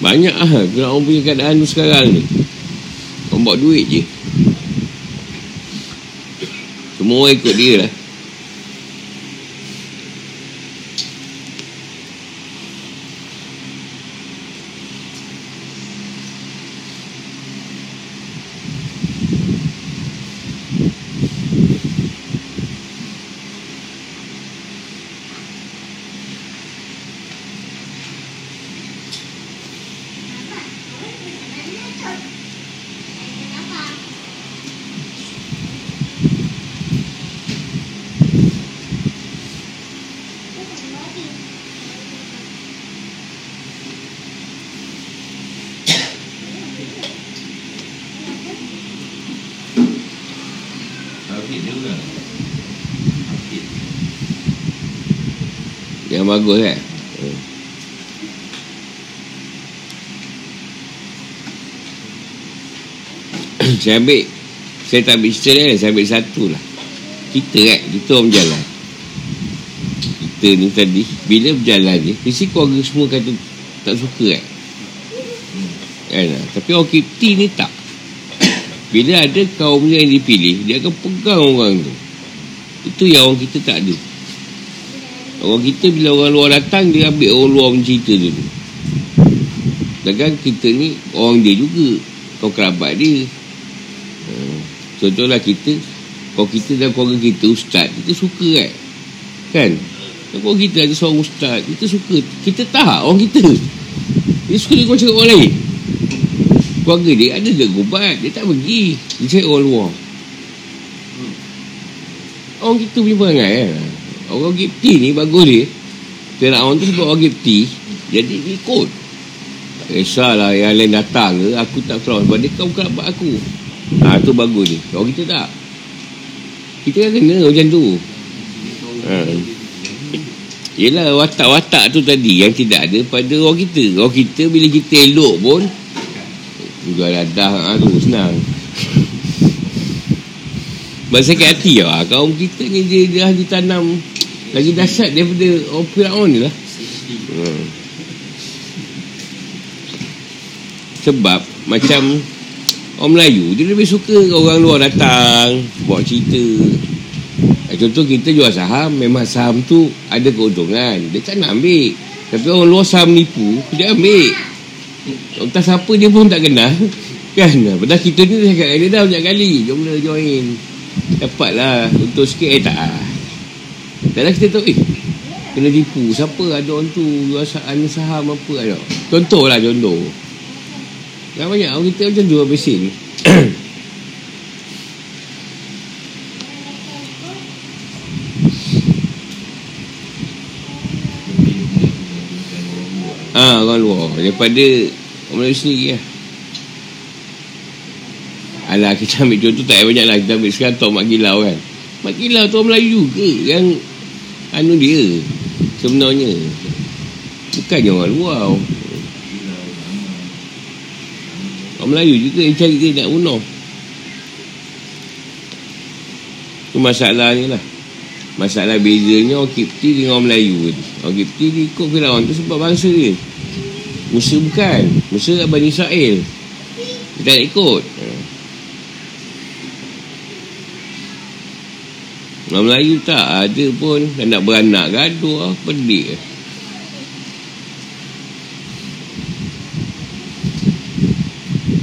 Banyak lah Kalau orang punya keadaan sekarang ni. Orang bawa duit je. Semua orang ikut dia lah Bagus kan? Saya ambil Saya tak ambil cerita ni Saya ambil satu lah. Kita kan Kita orang berjalan. Kita ni tadi Bila berjalan je Mesti keluarga semua kata Tak suka kan? Kan? Tapi orang kipti ni tak. Bila ada kaum yang dipilih Dia akan pegang orang tu. Itu yang orang kita tak ada Orang kita bila orang luar datang Dia ambil orang luar mencerita dulu Sedangkan kita ni Orang dia juga. Kau kerabat dia. Hmm. Contohlah kita Kalau kita dan keluarga kita Ustaz Kita suka kan? Kan? Kalau kita ada seorang ustaz Kita suka. Kita tak orang kita. Dia suka dia kau cakap orang lain. Keluarga dia ada dia gobat Dia tak pergi. Dia cakap orang luar. Orang kita punya perangai kan Orang Gipti ni bagus dia Fir'aun tu sebab orang Gipti Jadi ikut. Tak kisahlah yang lain datang ke Aku tak tahu Sebab dia kau kerabat aku. Ha tu bagus ni. Orang kita tak. Kita kan kena macam tu. Ha. Yelah watak-watak tu tadi Yang tidak ada pada orang kita. Orang kita bila kita elok pun Juga dadah ha, tu senang. Bahasa sakit hati lah. Kaum kita ni dia, dia ditanam Lagi dahsyat daripada orang Fir'aun ni lah. Hmm. Sebab Macam Orang Melayu Dia lebih suka orang luar datang Buat cerita. Eh, Contoh kita jual saham Memang saham tu Ada keuntungan. Dia tak nak ambil. Tapi orang luar saham nipu Dia ambil. Entah siapa dia pun tak kenal. Kan? Padahal kita ni Dia cakap dia dah banyak kali Jom lah join. Dapatlah Untuk sikit. Eh tak Taklah kita tahu Eh Kena tipu. Siapa ada orang tu Jual saham, apa ada? Contoh lah contoh. Yang banyak Orang kita macam jual mesin. Ah, orang luar. Daripada Orang Melayu sendiri lah. Alah kita ambil contoh tak banyak lah. Kita ambil sekarang Tok Mak Gilau kan. Mak Gilau tu orang Melayu ke? Yang Anu dia. Sebenarnya. Bukannya orang luar. Orang Melayu juga yang cari dia nak bunuh. Itu masalahnya lah. Masalah bezanya orang Kipti dengan orang Melayu ni. Orang Kipti ni ikut Firaun tu sebab bangsa dia. Musa bukan. Musa Bani Israel. Dia tak ikut Orang Melayu tak ada pun. Nak beranak gaduh lah Pelik lah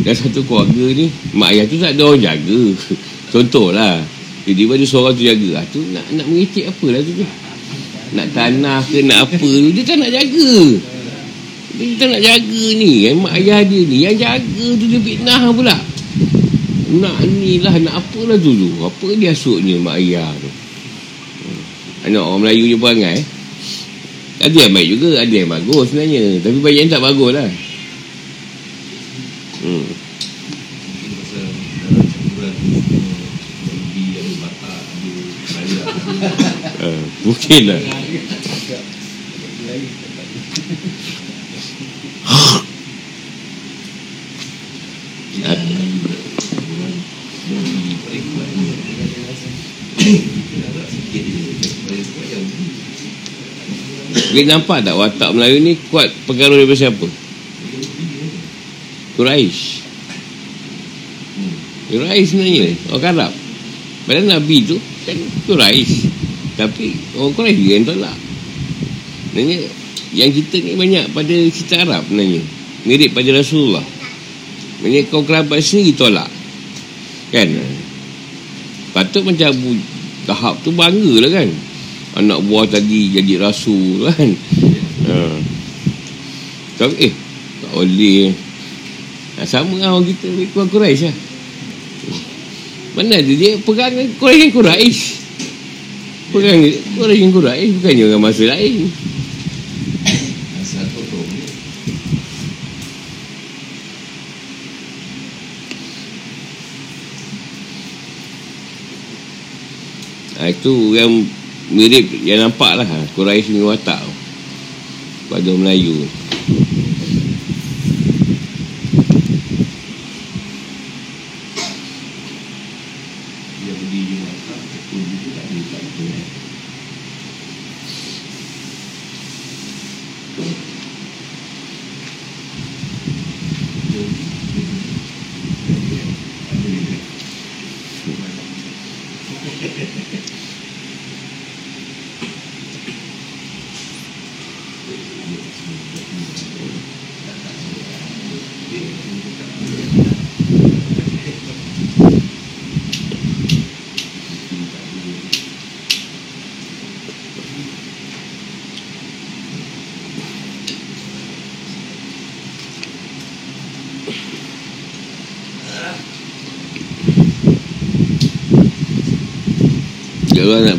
Dan satu keluarga ni Mak ayah tu tak ada orang jaga. Contohlah Jadi ada seorang tu jaga. Ah, tu nak nak mengecek apa lah tu, tu? Nak tanah ke nak apa tu? Dia tak nak jaga. Dia tak nak jaga ni. Eh, Mak ayah dia ni Yang jaga tu dia fitnah pula. Nak ni lah nak apalah dulu apa dia asuknya mak ayah tu anak orang Melayu je perangai. Ada yang baik juga ada yang bagus sebenarnya. Tapi banyak yang tak bagus lah. Hmm. uh, mungkin lah Kita nampak tak watak Melayu ni kuat pengaruh daripada siapa? Quraisy. Quraisy sebenarnya orang Arab. Padahal Nabi tu kan Quraisy. Tapi orang Quraisy juga yang tolak. Sebenarnya yang kita ni banyak pada cerita Arab sebenarnya. Mirip pada Rasulullah. Sebenarnya kau kerabat sendiri tolak. Kan? Patut macam Tahap tu bangga lah kan. Anak buah tadi jadi rasul kan. Ha. Tapi eh, tak boleh. Ha, sama lah orang kita ikut Quraisy lah. Mana ada dia pegang Quraisy kan Quraisy. Pegang Quraisy kan Quraisy bukannya orang masa lain. Ha, itu yang mirip yang nampak lah. Quraisy punya watak pada Melayu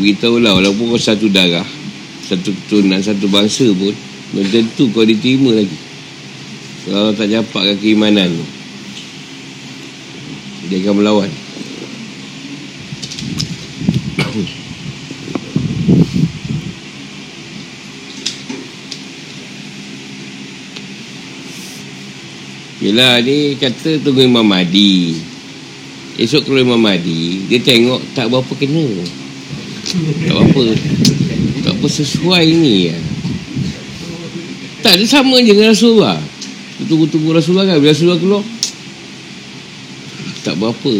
Beritahu lah Walaupun kau satu darah Satu keturunan Satu bangsa pun Belum tentu kau diterima lagi. Kalau tak dapatkan keimanan tu Dia akan melawan. Yelah ni kata tunggu Imam Mahdi. Esok keluar Imam Mahdi Dia tengok tak berapa kena tak apa. Tak apa sesuai ni. Tak ada sama je dengan Rasulullah. Tunggu-tunggu Rasulullah kan? Bila Rasulullah keluar Tak berapa.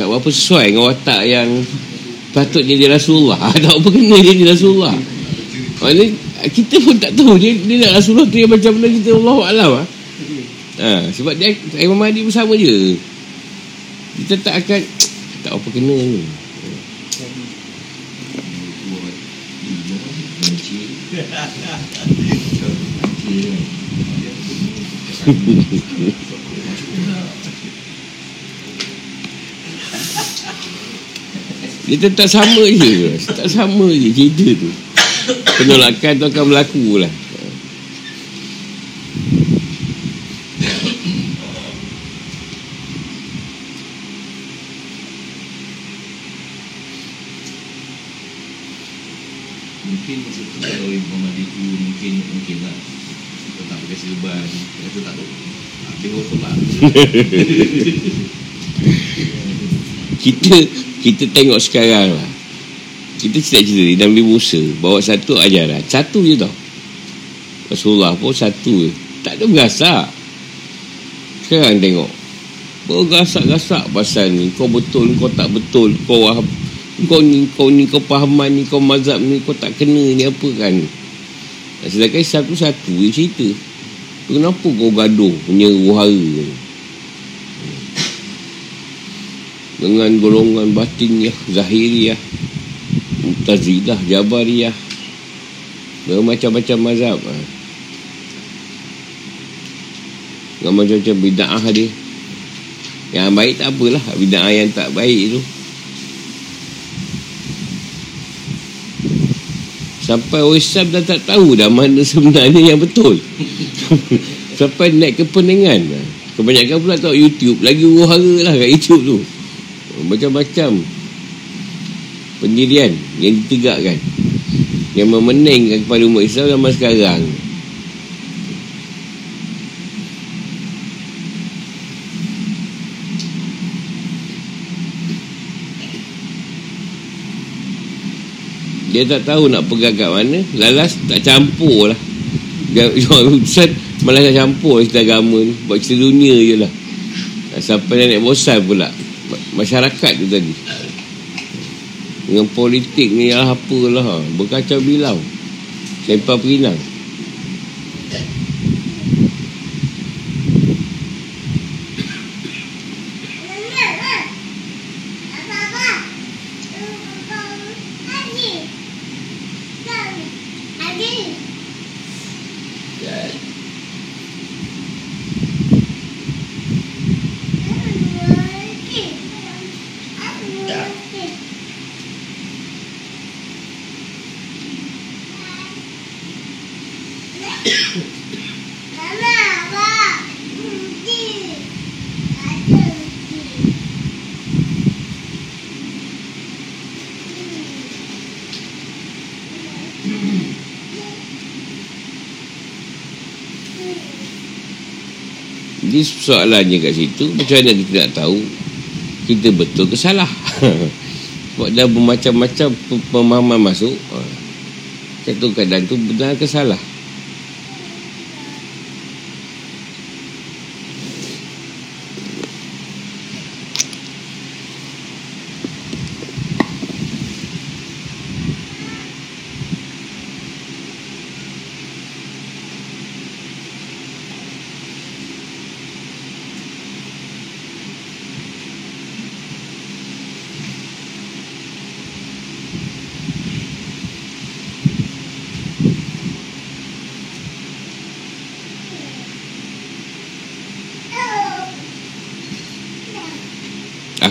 Tak berapa sesuai dengan watak yang Patutnya dia Rasulullah. Tak apa kena dia dia Rasulullah. Maksudnya kita pun tak tahu. Dia, dia nak Rasulullah tu yang macam mana kita Allah Alam ha? ha, sebab dia Imam Mahdi pun sama je. Kita tak akan tak apa kena ni Dia tetap sama je Tak sama je cerita tu. Penolakan tu akan berlaku lah kita kita tengok sekarang lah. Kita cerita cerita Nabi Musa bawa satu ajaran. Satu je tau. Rasulullah pun satu je. Tak ada berasak. Sekarang tengok. Bergasak-gasak pasal ni. Kau betul, kau tak betul. Kau wahab. Kau ni, kau ni, kau pahaman ni, kau mazhab ni, kau tak kena ni apa kan. Sedangkan satu-satu je cerita. Kenapa kau gaduh punya wahara ni? Dengan golongan batiniyah, zahiriyah, mutazilah, jabariyah, bermacam-macam mazhab. Ha. Dengan macam-macam bida'ah dia. Yang baik tak apalah, bida'ah yang tak baik tu. Sampai Islam dah tak tahu dah mana sebenarnya yang betul. Sampai naik ke peningan. Kebanyakan pula tahu YouTube. Lagi uhara lah kat YouTube tu macam-macam pendirian yang ditegakkan yang memeningkan kepada umat Islam zaman sekarang. Dia tak tahu nak pegang kat mana lalas tak campur lah. Ustaz malah nak campur cerita agama ni buat cerita dunia je lah. Sampai naik bosan pula masyarakat tu tadi. Dengan politik ni lah apalah berkacau bilau sempah perinang soalannya kat situ Macam mana kita nak tahu Kita betul ke salah? Sebab dah bermacam-macam Pemahaman masuk Satu keadaan tu benar ke salah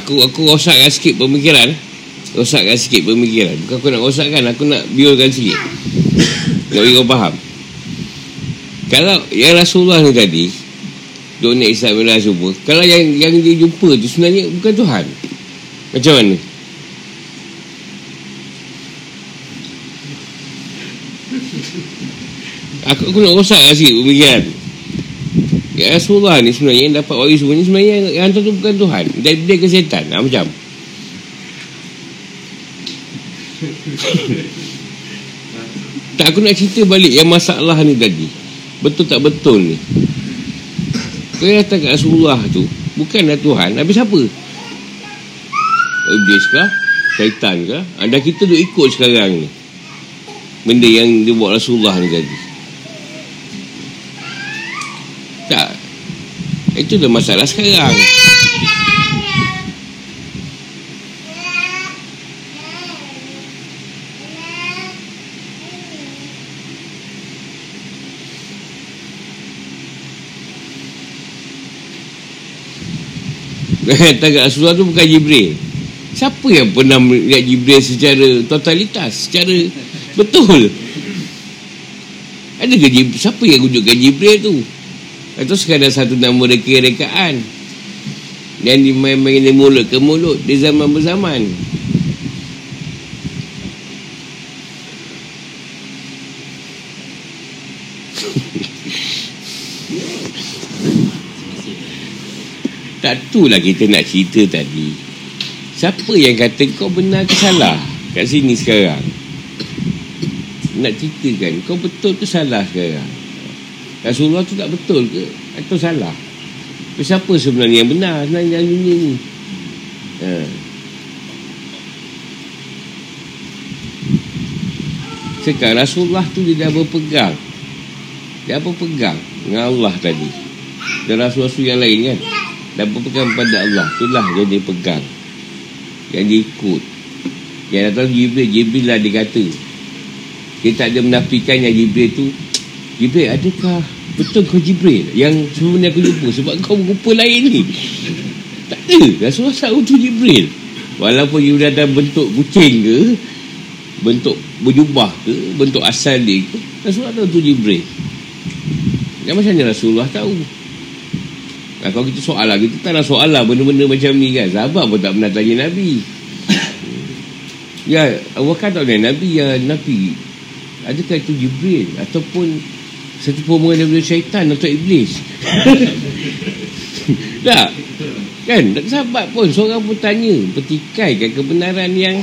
aku aku rosakkan sikit pemikiran. Rosakkan sikit pemikiran. Bukan aku nak rosakkan aku nak biarkan sikit. Nak bagi kau faham. Kalau yang Rasulullah ni tadi dunia Islam dan semua kalau yang yang dia jumpa tu sebenarnya bukan Tuhan. Macam mana? Aku, aku nak rosakkan sikit pemikiran Ya Rasulullah ni sebenarnya yang dapat wahyu semua ni sebenarnya yang, yang hantar tu bukan Tuhan. Dari dia ke setan. Ha, macam. tak aku nak cerita balik yang masalah ni tadi. Betul tak betul ni. Kau yang datang kat Rasulullah tu bukanlah Tuhan. Habis siapa? Iblis kah? Syaitan kah? Anda kita tu ikut sekarang ni. Benda yang dia buat Rasulullah ni tadi. Tak. Itu dah masalah sekarang. Tagak Rasulullah tu bukan Jibril. Siapa yang pernah melihat Jibril secara totalitas? Secara betul. Ada ke Jibril Siapa yang wujudkan Jibril tu itu sekadar satu nama reka-rekaan Yang dimain-main dari mulut ke mulut Di zaman berzaman. Tak tu lah kita nak cerita tadi. Siapa yang kata kau benar ke salah Kat sini sekarang? Nak ceritakan Kau betul ke salah sekarang Rasulullah tu tak betul ke? Atau salah. Tapi siapa sebenarnya yang benar? Sebenarnya dalam dunia ni. Ha. sekarang Rasulullah tu dia dah berpegang. Dia berpegang dengan Allah tadi. Dan Rasul-Rasul yang lain kan? Dah berpegang pada Allah. Itulah yang dia pegang. Yang dia ikut. Yang datang Jibril. Jibril lah dia kata. Kita tak ada menafikan yang Jibril tu. Jibril adakah betul kau Jibril. Yang sebenarnya aku jumpa sebab kau rupa lain ni. Tak ada Rasulullah tahu tu Jibril. Walaupun Jibril ada bentuk kucing ke bentuk berjubah ke bentuk asal dia ke Rasulullah tahu tu Jibril. Yang macam mana Rasulullah tahu? Nah, kalau kita soal lah kita tak nak soal lah benda-benda macam ni kan. Sahabat pun tak pernah tanya Nabi. Ya, Wakar tak boleh Nabi ya Nabi. Adakah itu Jibril? Ataupun Satu pemohon daripada syaitan Atau iblis. Tak. Kan? Tak sahabat pun. Seorang pun tanya Pertikaikan kebenaran yang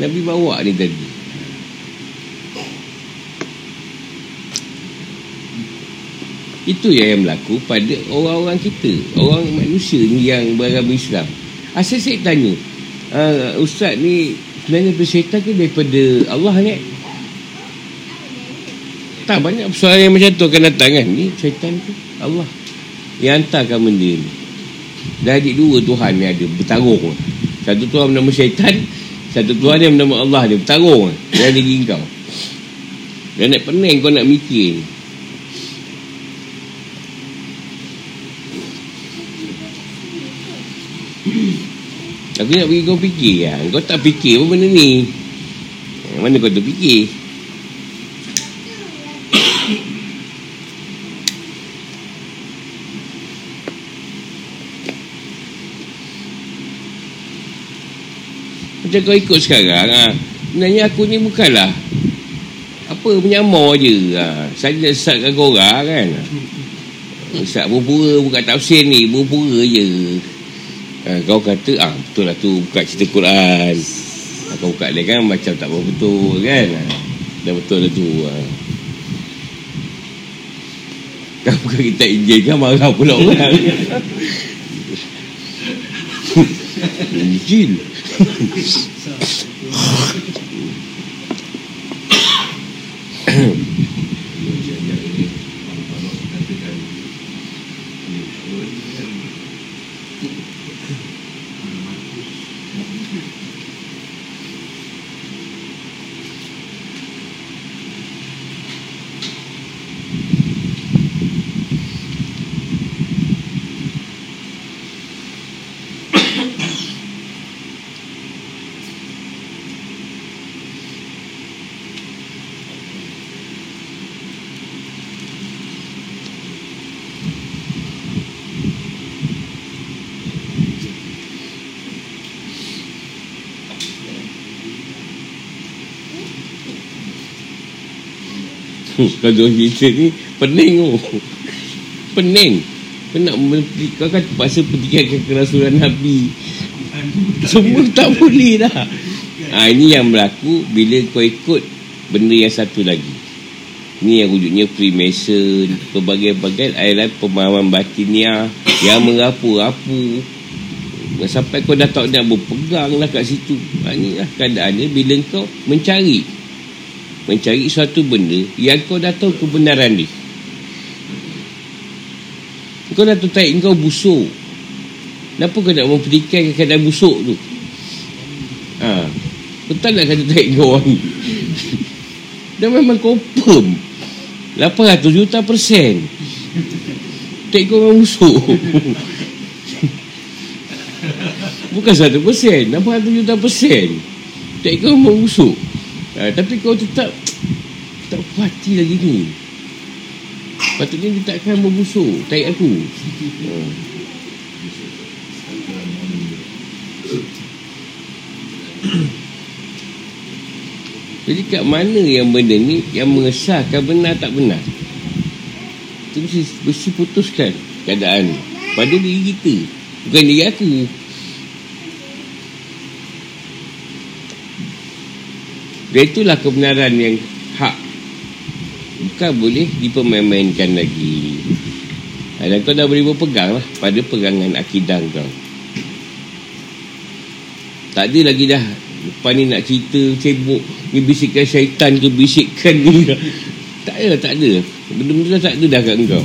Nabi bawa ni tadi. Itu yang berlaku pada orang-orang kita. Orang manusia ni yang beragama Islam. Asal saya tanya uh, Ustaz ni sebenarnya daripada syaitan ke daripada Allah ni tak banyak persoalan yang macam tu akan datang kan? Ni syaitan tu. Allah. Yang hantarkan benda ni. Dah adik dua Tuhan ni ada bertarung. Satu Tuhan bernama syaitan satu Tuhan yang bernama Allah ni bertarung. Dalam diri kau dan nak pening kau nak mikir. Ni Aku nak bagi kau fikir ya. Kau tak fikir apa benda ni. Mana kau tu Macam kau ikut sekarang ha. Sebenarnya aku ni bukanlah Apa menyamar je ha. Saya sesatkan korang kan Sesat pura-pura buka tafsir ni Pura-pura je ha, kau kata ah betul lah tu buka cerita Quran ha, kau buka dia kan macam tak betul kan ha, dah betul lah tu ha. kau buka kita Injil kan marah pula orang Injil so, Kalau kita ni pening oh. Pening. Kau nak Kau kan terpaksa pertikaikan kerasulan Nabi. Semua tak boleh dah. Ha, Ini yang berlaku Bila kau ikut Benda yang satu lagi. Ini yang wujudnya Freemason Pelbagai-bagai Airan pemahaman batinia Yang merapu-rapu. Sampai kau dah tak nak berpegang lah kat situ. Ha, Inilah keadaannya Bila kau mencari mencari suatu benda yang kau dah tahu kebenaran dia kau dah tahu taik kau busuk. Kenapa kau nak memperdikan keadaan busuk tu? Ha. betul nak kata taik kau orang. Dah memang confirm 800 juta persen. Taik kau memang busuk. Bukan 1 persen 800 juta persen. Taik kau memang busuk ha, tapi kau tetap tak puas hati lagi ni. Patutnya dia tak akan membusuk taik aku. Ha. jadi kat mana yang benda ni yang mengesahkan benar tak benar? Itu mesti, mesti putuskan keadaan. Pada diri kita bukan diri aku Dan itulah kebenaran yang hak. Bukan boleh dipermainkan lagi. Dan kau dah boleh berpegang lah Pada pegangan akidah kau. Tak ada lagi dah. Lepas ni nak cerita Cebok Ni bisikkan syaitan ke Bisikkan ni. Tak ada tak ada. Benda-benda tak ada dah kat kau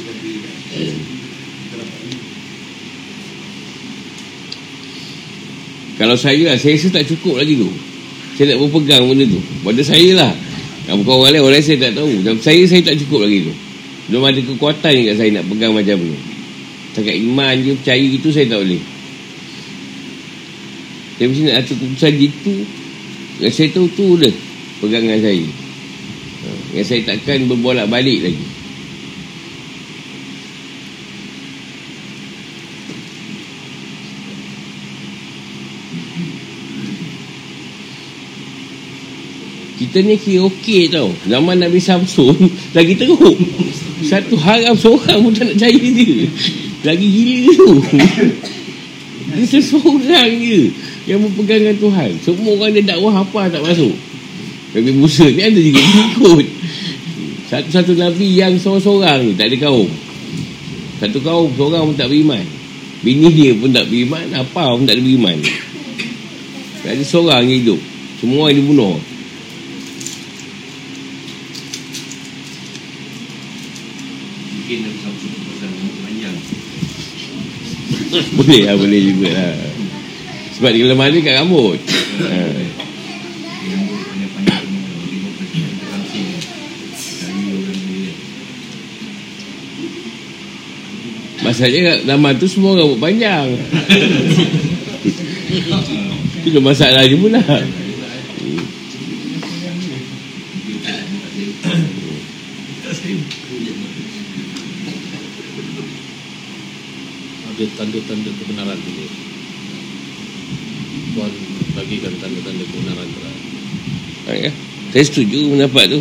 itu Kalau saya lah, saya rasa tak cukup lagi tu. Saya tak berpegang benda tu. Pada saya lah. Bukan orang lain, orang lain saya tak tahu. Dan saya, saya tak cukup lagi tu. Belum ada kekuatan kat saya nak pegang macam tu. Cakap iman je, percaya gitu, saya tak boleh. Saya mesti nak atur keputusan gitu. Yang saya tahu tu dah pegangan saya. Ha, yang saya takkan berbolak balik lagi. Kita ni kira okey tau. Zaman Nabi Samsun Lagi teruk. Satu haram seorang pun tak nak percaya dia. Lagi gila tu. Dia seseorang je Yang berpegangkan Tuhan. Semua orang dia dakwah apa tak masuk. Nabi Musa ni ada juga ikut. Satu-satu Nabi yang seorang-seorang ni Tak ada kaum. Satu kaum seorang pun tak beriman. Bini dia pun tak beriman Apa pun tak ada beriman. Tak ada seorang yang hidup. Semua yang dibunuh mungkin Nabi pasal rambut panjang boleh lah boleh juga lah. Sebab dia kelemahan dia kat rambut. Dia masalahnya zaman tu semua rambut panjang. Itu masalah dia pula tanda-tanda kebenaran dulu. Tuhan bagikan tanda-tanda kebenaran terang. ha, ya? saya setuju pendapat tu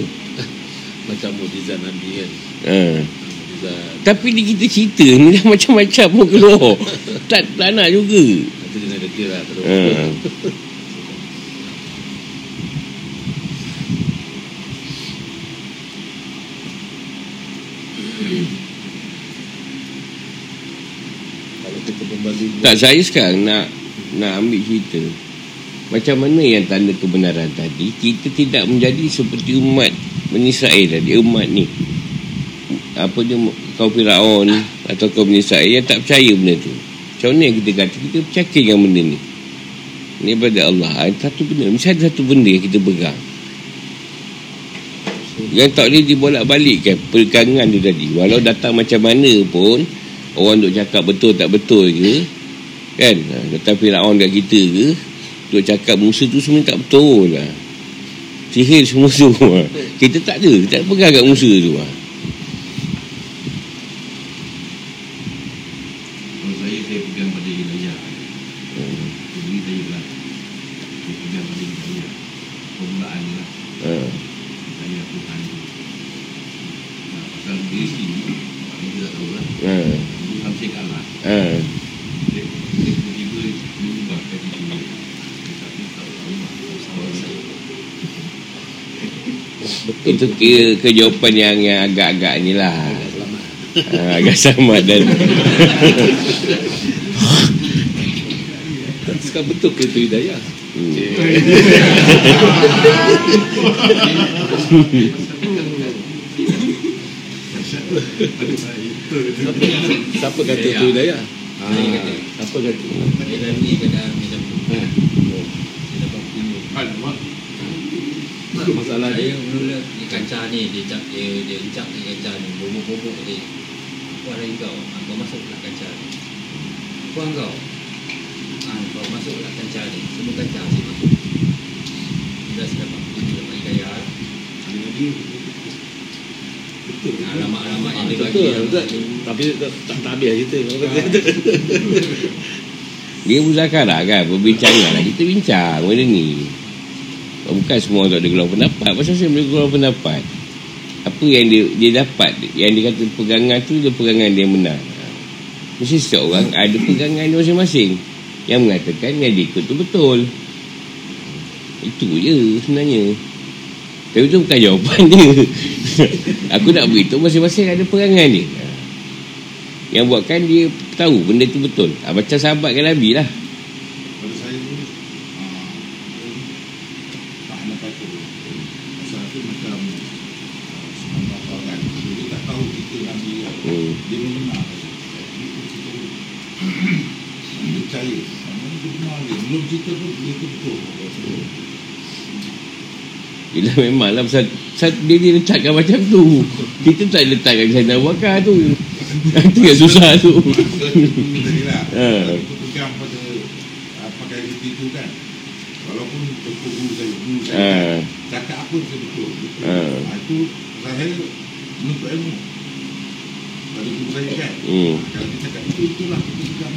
Macam mujizat Nabi kan. ha. Mujizat. tapi ni kita cerita ni dah macam-macam pun keluar tak, tak nak juga Nanti dia nak detail lah terus. ha. Kalau kita kembali Tak saya sekarang nak nak ambil cerita. Macam mana yang tanda kebenaran tadi kita tidak menjadi seperti umat Bani Israel tadi umat ni. Apa dia kau Firaun atau kau Bani Israel yang tak percaya benda tu. Macam mana yang kita kata kita percaya dengan benda ni? Ni daripada Allah. Ah, satu benda mesti ada satu benda yang kita pegang. Yang tak boleh dibolak balikkan pegangan dia tadi. Walau datang macam mana pun orang duk cakap betul tak betul ke kan? Ha, datang Firaun kat kita ke duk cakap Musa tu sebenarnya tak betul lah. Sihir semua tu. Kita tak ada kita tak pegang kat Musa tu lah. Kira kejawapan yang, yang agak-agak ni lah ha, agak selamat dan Sekarang betul ke itu hidayah? hmm. Siapa, siapa kata itu hidayah? Ha, siapa kata? Dia dah ni kena macam tu. Ha. Dia dapat pilih. Masalah Saya dia mula ni kaca ni dia cap dia dia cap ni kaca ni bobok-bobok dia. Apa ada kau? Ah, Kau masuklah kaca ni. Apa kau? Ah, kau masuklah kaca ni. Semua kaca ni masuk. Sudah saya dapat pilih dapat hidayah. Alamat-alamat yang dia bagi. Tapi tak habis cerita. Orang kata dia muzakarah kan berbincangan lah kita bincang benda ni bukan semua orang tak ada gelar pendapat. Pasal saya boleh gelar pendapat apa yang dia dia dapat yang dia kata pegangan tu dia pegangan dia benar. Mesti setiap orang ada pegangan dia masing-masing yang mengatakan yang dia ikut tu betul. Itu je sebenarnya. Tapi tu bukan jawapan dia. Aku nak beritahu masing-masing ada pegangan dia. Yang buatkan dia tahu benda tu betul. Ha, macam sahabat kan Nabi lah pada saya tu ah, tak nampak tu pasal tu macam ah, senang apa kan dia tak tahu kita Nabi hmm. Dia benar. Itu kita dia percaya. Sama dia benar dia. Belum cerita pun dia tu betul. Yelah memang lah pasal, pasal dia, dia letakkan macam tu Kita tak letakkan Sayyidina Abu Bakar tu Itu yang susah tu. Ha. Kita pegang pada pakai reti tu. Walaupun betul guru saya, guru saya. Cakap apa saya betul. betul. Itu pasal saya menuntut ilmu. Pada guru saya kan. hmm. Kalau cakap itu itulah kita.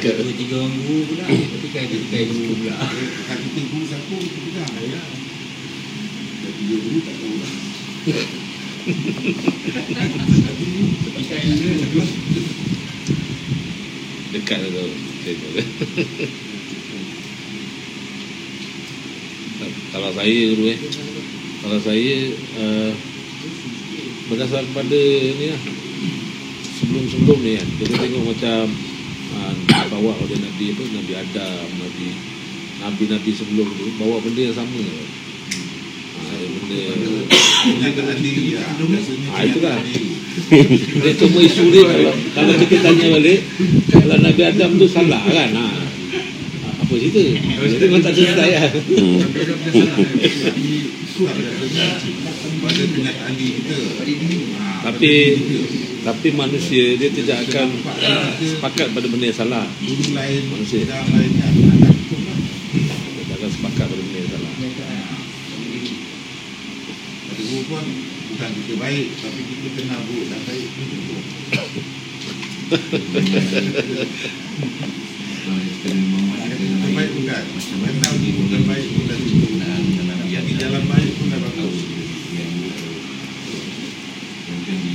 Ada dua tiga orang guru pula kan ada tiga guru pula Kalau kita guru satu kita pegang. Ya. Dan tiga guru tak tahu lah. Dekat lah tu. Kalau saya dulu eh. Kalau saya uh, berdasarkan pada ni lah. Sebelum-sebelum ni kan. Kita tengok macam uh, bawa oleh Nabi apa Nabi Adam, Nabi Nabi-Nabi sebelum tu bawa benda yang sama. Ha, benda lah. Ah, itulah. Dia cuma isu dia kalau, kalau kita tanya balik Kalau Nabi Adam tu salah kan ha. Apa cerita Dia memang tak cerita ya Hmm. Pada kenyataan diri kita. Ha, Tapi Tapi manusia dia tidak akan Sepakat pada benda yang salah Manusia. kan. Lah. Dia tak akan sepakat pada benda yang salah guru pun bukan kita baik tapi kita kenal buruk dan baik pun cukup. Kita baik bukan. Kenal buruk dan baik pun dah cukup. Tapi jalan baik pun dah bagus. Cerita ni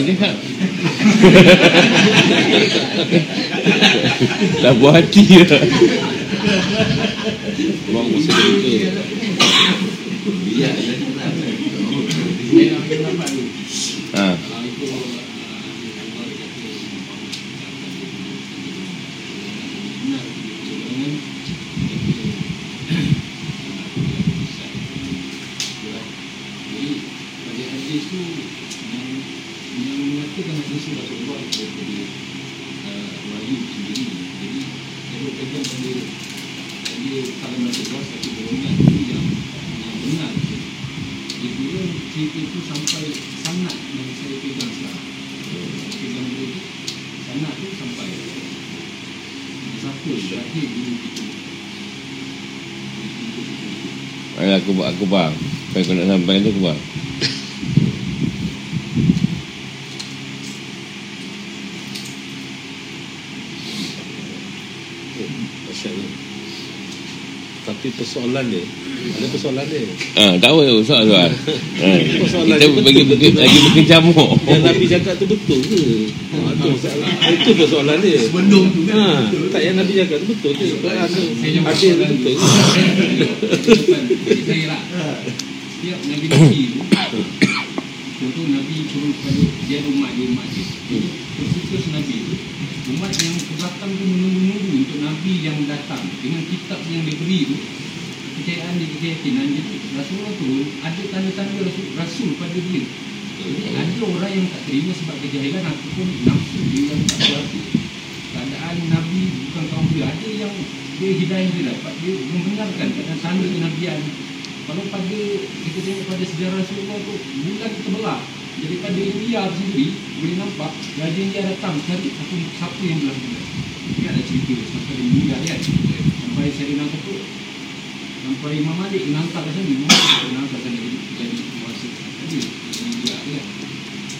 oh, dia tak. Buat hati lah. Orang masa dia Ha. Jadi pada hadis tu yang yang tu Rasulullah daripada uh, wahyu sendiri. Jadi dia pegang pada dia kalau Rasulullah satu golongan tu yang yang benar. Dia kira cerita itu sampai sangat yang saya pegang sekarang. Pegang dia tu sangat tu sampai siapa lahir dulu kita. Ayolah, aku, aku faham. Yang kau nak sampaikan tu aku faham. Dahsyat tu. Tapi persoalan dia Ada persoalan dia Ha, tak apa soal soal. Ha. Persoalan Kita dia bagi betul. lagi berkecamuk. Yang Nabi cakap tu betul ke? Ha, tu, masalah. itu persoalan dia Sebelum tu kan ha, Tak yang Nabi cakap tu betul ke? Tu tu soalan betul ke? Saya lah Setiap Nabi-Nabi tu Contoh Nabi turun kepada Dia ada umat dia umat dia Jadi Khusus Nabi tu Umat yang ke belakang tu menunggu-nunggu Untuk Nabi yang datang Dengan kitab yang diberi tu Kepercayaan dia keyakinan Jadi Rasulullah turun Ada tanda-tanda Rasul, Rasul pada dia. Jadi ada orang yang tak terima Sebab kejahilan Ataupun nafsu dia yang tak berhati keadaan Nabi bukan kaum dia. Ada yang dia hidayah dia dapat dia membenarkan keadaan tanda kenabian. Kalau pada kita tengok pada sejarah Rasulullah tu bulan terbelah daripada India sendiri boleh nampak Raja India datang cari aku siapa yang belah bulan. Dia ada cerita sampai dia meninggal kan sampai Sayyidina tu sampai Imam Malik menangkap kat sana Imam Malik menangkap kat sana jadi jadi penguasa. Tadi India kan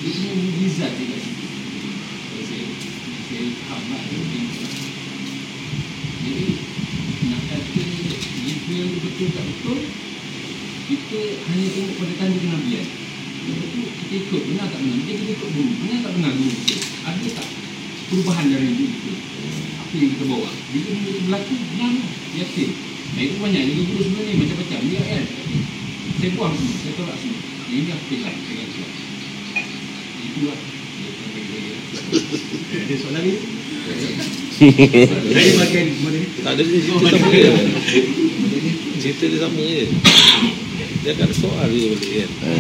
dia semua mujizat dia kat situ. Kalau saya saya faham lah jadi nak kata itu yang betul tak betul kita hanya tengok pada tanda kenabian. Lepas tu kita ikut benar tak benar? Dia kita ikut guru Benar tak benar guru kita? Ada tak perubahan dari guru kita? Apa yang kita bawa? Bila benda itu berlaku Benar lah. Yakin Itu banyak Jadi guru sebenarnya macam-macam. Dia kan Saya buang semua Saya tolak semua. Ini aku pesan Saya kata Itulah Ada soalan lagi? Saya bagian mana Tak ada dia cerita sama je Cerita dia sama je. Dia akan ada soal je balik kan. Ha.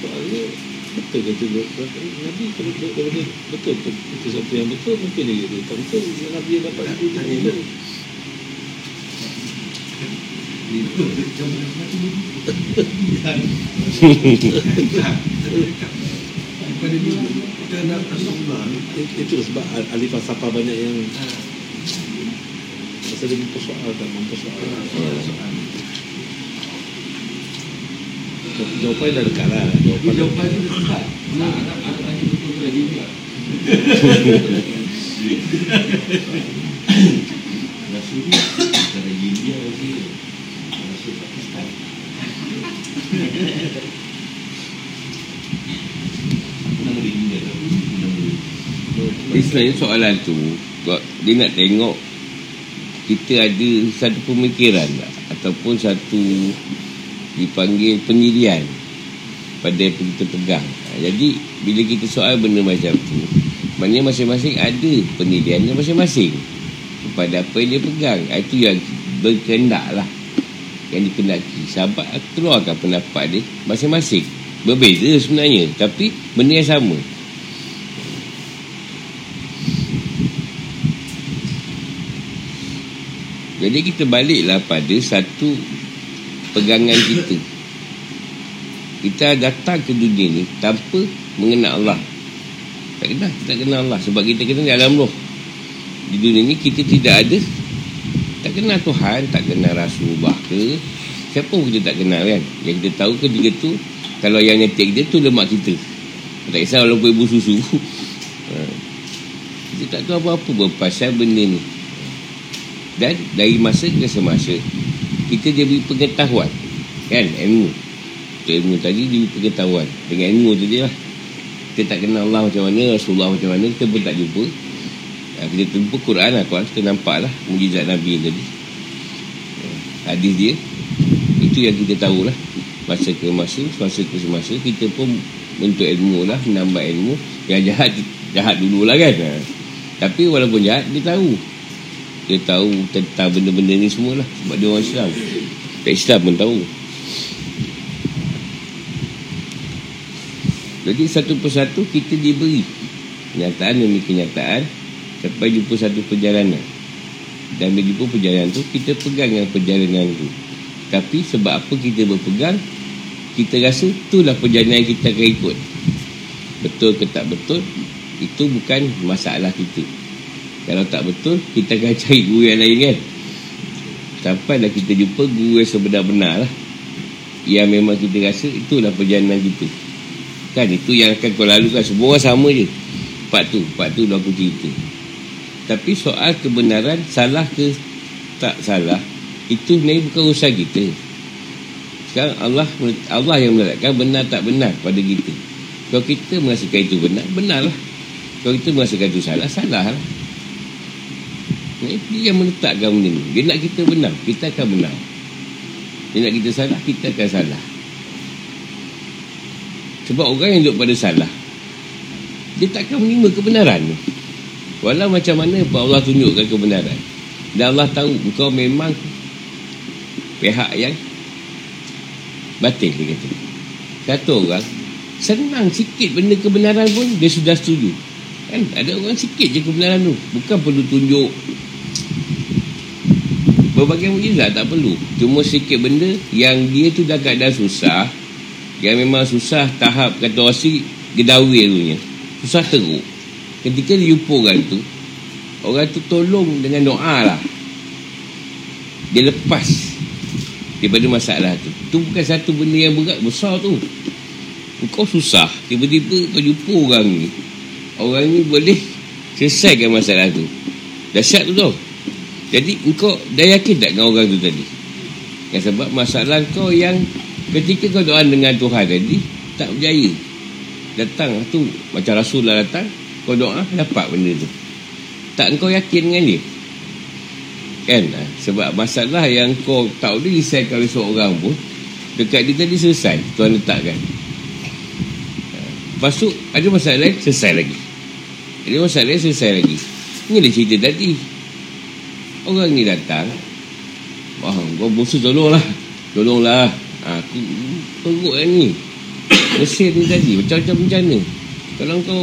Soal dia Betul ke tu Nabi kalau dia dia betul. Ke itu satu yang betul mungkin dia kata tak betul. Nabi yang dapat itu dia betul Daripada ni Kita nak Rasulullah ni itu sebab ah- ahli falsafah banyak yang Masa dia mempersoalkan Mempersoalkan Jawapan dah dekat lah. Jawapan dah Jawapan ni dekat. Nah, anak anak tanya betul ke lagi juga Rasul ni Antara India lagi. Rasul Pakistan. Apa nama dia India tu? Nama dia? Jadi sebenarnya soalan tu. Dia nak tengok Kita ada satu pemikiran tak? Ataupun satu Dipanggil pendirian Pada apa kita pegang. Ha, Jadi Bila kita soal benda macam tu Maknanya masing-masing ada pendirian masing-masing Kepada apa yang dia pegang. Ha, Itu yang berkendak lah Yang dikendaki. Sahabat keluarkan pendapat dia Masing-masing. Berbeza sebenarnya Tapi benda yang sama. Jadi kita baliklah pada satu pegangan kita. Kita datang ke dunia ni tanpa mengenal Allah. Tak kenal, kita tak kenal Allah. Sebab kita kenal di alam roh. Di dunia ni kita tidak ada tak kenal Tuhan, tak kenal Rasulullah ke. Siapa pun kita tak kenal kan. Yang kita tahu ketika tu, kalau yang nyetik dia tu lemak kita. Tak kisah walaupun ibu susu. Ha. Kita tak tahu apa-apa berpasal benda ni. Dan dari masa ke semasa Kita diberi pengetahuan. Kan ilmu. Untuk ilmu tadi diberi pengetahuan. Dengan ilmu tu dia lah. Kita tak kenal Allah macam mana Rasulullah macam mana Kita pun tak jumpa. Ha, Kita jumpa Quran lah Quran kita nampak lah Mujizat Nabi tadi. Ha, Hadis dia. Itu yang kita tahu lah. Masa ke masa Masa ke semasa Kita pun Bentuk ilmu lah Menambah ilmu. Yang jahat Jahat dululah kan. Ha. Tapi walaupun jahat Dia tahu dia tahu tentang benda-benda ni semua lah sebab dia orang Islam. Tak Islam pun tahu. Jadi satu persatu kita diberi kenyataan demi kenyataan sampai jumpa satu perjalanan. Dan bila jumpa perjalanan tu kita pegang yang perjalanan tu. Tapi sebab apa kita berpegang kita rasa itulah perjalanan kita akan ikut. Betul ke tak betul itu bukan masalah kita kalau tak betul Kita akan cari guru yang lain kan? Sampailah kita jumpa Guru yang sebenar-benar lah. Yang memang kita rasa Itulah perjalanan kita. Kan itu yang akan kau lalukan. Semua orang sama je. Part tu Part tu dah aku cerita. Tapi soal kebenaran Salah ke Tak salah Itu sebenarnya bukan urusan kita. Sekarang Allah Allah yang meletakkan Benar tak benar pada kita. Kalau kita merasakan itu benar Benar lah Kalau kita merasakan itu salah Salah lah dia yang meletakkan benda ni. Dia nak kita benar Kita akan benar. Dia nak kita salah Kita akan salah. Sebab orang yang duduk pada salah Dia tak akan menerima kebenaran Walau macam mana pun Allah tunjukkan kebenaran. Dan Allah tahu Kau memang Pihak yang Batil dia kata. Kata orang Senang sikit benda kebenaran pun Dia sudah setuju. Kan? Ada orang sikit je kebenaran tu. Bukan perlu tunjuk Berbagai mujizat tak perlu. Cuma sikit benda Yang dia tu dah keadaan susah Yang memang susah tahap Kata orang si Gedawi tu nya Susah teruk. Ketika dia jumpa orang tu Orang tu tolong dengan doa lah. Dia lepas Daripada masalah tu. Tu bukan satu benda yang berat Besar tu. Kau susah. Tiba-tiba kau jumpa orang ni orang ni boleh selesaikan masalah tu. Dahsyat tu tau jadi engkau dah yakin tak dengan orang tu tadi? Yang sebab masalah kau yang ketika kau doa dengan Tuhan tadi tak berjaya. Datang tu macam Rasulullah datang kau doa dapat benda tu. Tak engkau yakin dengan dia? Kan? Sebab masalah yang kau tak boleh disaikan oleh seorang pun dekat dia tadi selesai Tuhan letakkan. Lepas tu ada masalah lain selesai lagi. Ada masalah lain selesai lagi. Ni dia cerita tadi orang ni datang Wah, kau musuh tolonglah tolonglah ha, aku perut yang ni. Mesir ni tadi macam-macam bencana kalau kau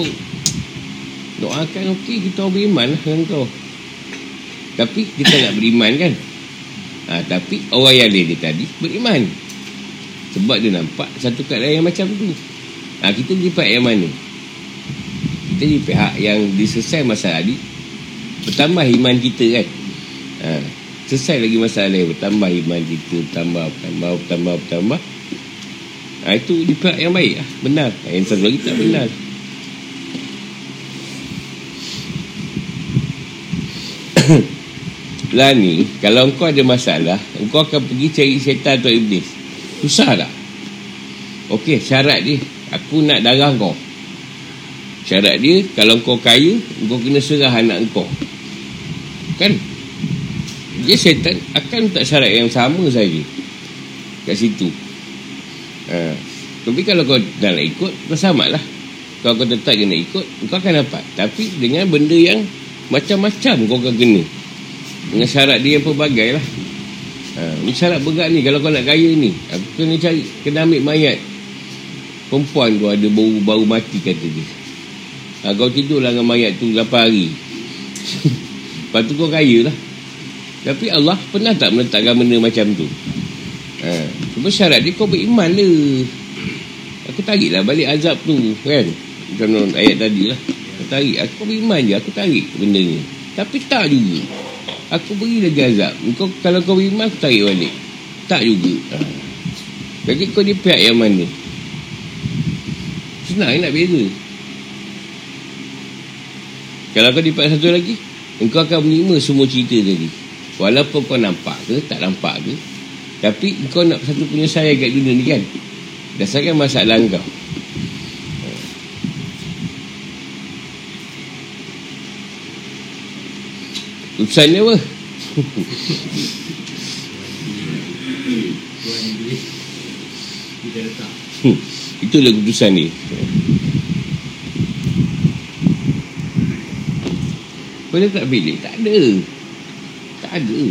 doakan okey kita beriman lah dengan kau. Tapi kita nak beriman kan? Ha, tapi orang yang lain tadi beriman. Sebab dia nampak satu keadaan yang macam tu. Ha, kita di pihak yang mana? Kita di pihak yang diselesai masalah ni. Bertambah iman kita kan ha, selesai lagi masalah bertambah iman kita bertambah bertambah bertambah bertambah. Ha, itu di pihak yang baik lah. Benar. Yang satu lagi tak benar. Lah ni kalau engkau ada masalah engkau akan pergi cari syaitan atau iblis. Susah tak? Okey, syarat dia. Aku nak darah kau syarat dia kalau kau kaya engkau kena serah anak engkau. Kan dia syaitan akan tak syarat yang sama saja kat situ. Ha. tapi kalau kau dah nak ikut kau sama lah kalau kau tetap kena ikut kau akan dapat. Tapi dengan benda yang macam-macam kau akan kena. Dengan syarat dia yang pelbagai lah ha, Ni syarat berat ni Kalau kau nak kaya ni Aku kena cari Kena ambil mayat. Perempuan tu ada baru-baru mati kata dia. Ha, Kau tidurlah dengan mayat tu 8 hari. Lepas tu kau kaya lah Tapi Allah pernah tak meletakkan benda macam tu? Ha, Cuma syarat dia kau beriman lah Aku tarik lah balik azab tu Kan? Macam ayat tadi lah. Aku tarik. Aku beriman je Aku tarik benda ni Tapi tak juga. Aku beri lagi azab. Kau, Kalau kau beriman Aku tarik balik. Tak juga. Ha. Jadi kau di pihak yang mana? Senang nak beza. Kalau kau di pihak satu lagi Engkau akan menerima semua cerita tadi Walaupun kau nampak ke Tak nampak ke Tapi kau nak satu penyelesaian kat dunia ni kan Dasarkan masalah kau Urusan dia apa? Hmm, itulah keputusan ni. Boleh tak pilih? Tak ada. Ada.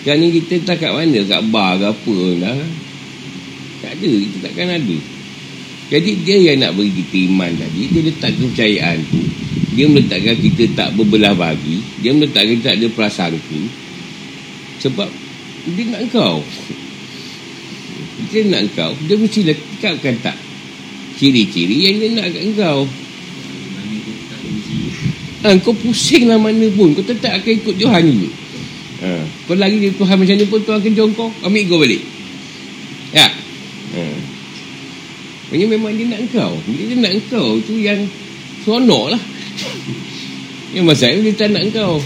Sekarang ni kita tak kat mana? Kat bar ke apa lah. Tak ada. Kita takkan ada. Jadi dia yang nak beri kita iman tadi. Dia letak kepercayaan tu dia meletakkan kita tak berbelah bagi dia meletakkan kita tak ada prasangka sebab dia nak kau dia nak kau dia mesti lekatkan tak ciri-ciri yang dia nak kat kau ha, kau pusing lah mana pun. Kau tetap akan ikut Tuhan juga ha, kau lagi Tuhan macam ni pun Tuhan akan jauh kau. Ambil kau balik. Ya. Ha. Maksudnya memang dia nak kau Dia nak kau tu yang Seronok lah yang masalah dia tak nak kau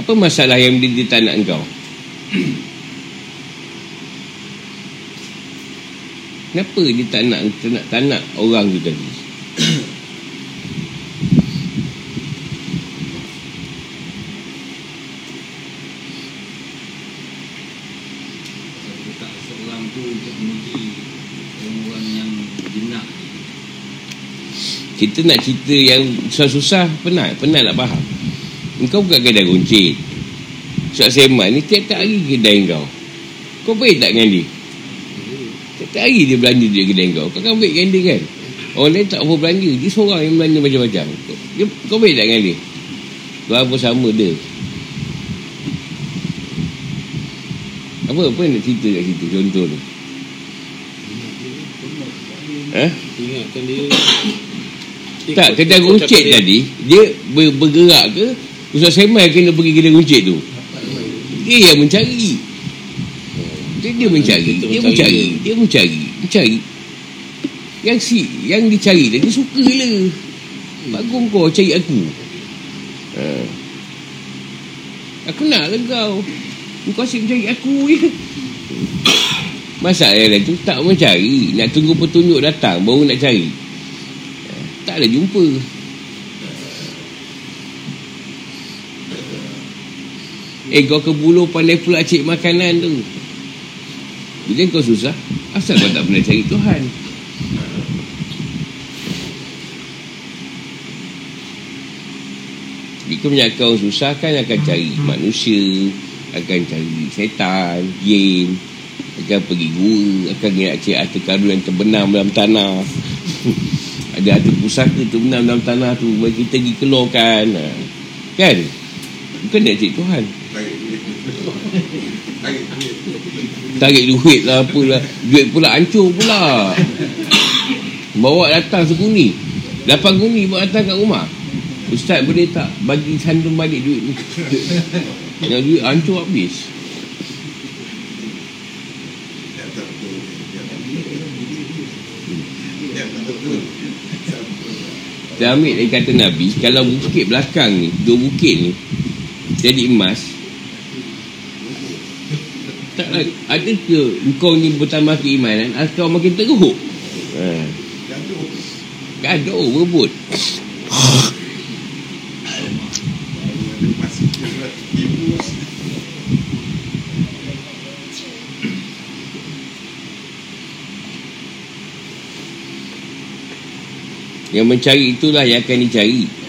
Apa masalah yang dia, dia tak nak kau Kenapa dia tak nak tak nak, tak nak orang tu tadi? Kita nak cerita yang susah-susah Penat, penat nak faham. Engkau bukan kedai runcit. Suat seman ni tiap-tiap hari kedai kau. Kau baik tak dengan dia? Tiap-tiap hari dia belanja dia kedai kau. Kau kan baik dengan dia kan? Orang lain tak apa belanja. Dia seorang yang belanja macam-macam. Dia, Kau baik tak dengan dia? Kau apa sama dia? Apa apa nak cerita kat situ? Contoh tu. Eh? Ingatkan dia. Tak, kedai runcit tadi Dia ber, bergerak ke? Ustaz Semai kena pergi kedai runcit tu. Dia yang mencari dia, dia mencari dia mencari. mencari. Dia mencari. Mencari. Yang si yang dicari dia, dia suka lah bagus kau cari aku. Ha. aku nak lah kau. Kau asyik mencari aku je masalah tu tak mencari nak tunggu petunjuk datang baru nak cari. Ha, tak ada jumpa. Eh kau ke buluh pandai pula cik makanan tu Bila kau susah. Asal kau tak pernah cari Tuhan. Jadi kebanyakan orang susah kan akan cari manusia Akan cari setan, jin Akan pergi gua Akan ingat cik harta karun yang terbenam dalam tanah. Ada harta pusaka terbenam dalam tanah tu Bagi kita pergi keluarkan. Ha. Kan? Bukan nak cik Tuhan Tarik duit. Tarik duit. Tarik duit lah apalah Duit pula hancur pula. Bawa datang sekuni. Lapan kuni bawa datang kat rumah. Ustaz boleh tak bagi sandung balik duit ni? Yang duit hancur habis. Kita ambil dari kata Nabi Kalau bukit belakang ni Dua bukit ni Jadi emas tak lah, ada ke engkau ni bertambah keimanan atau makin teruk? Ha. Gaduh. Gaduh berebut. Masih kira ibu. Yang mencari itulah yang akan dicari.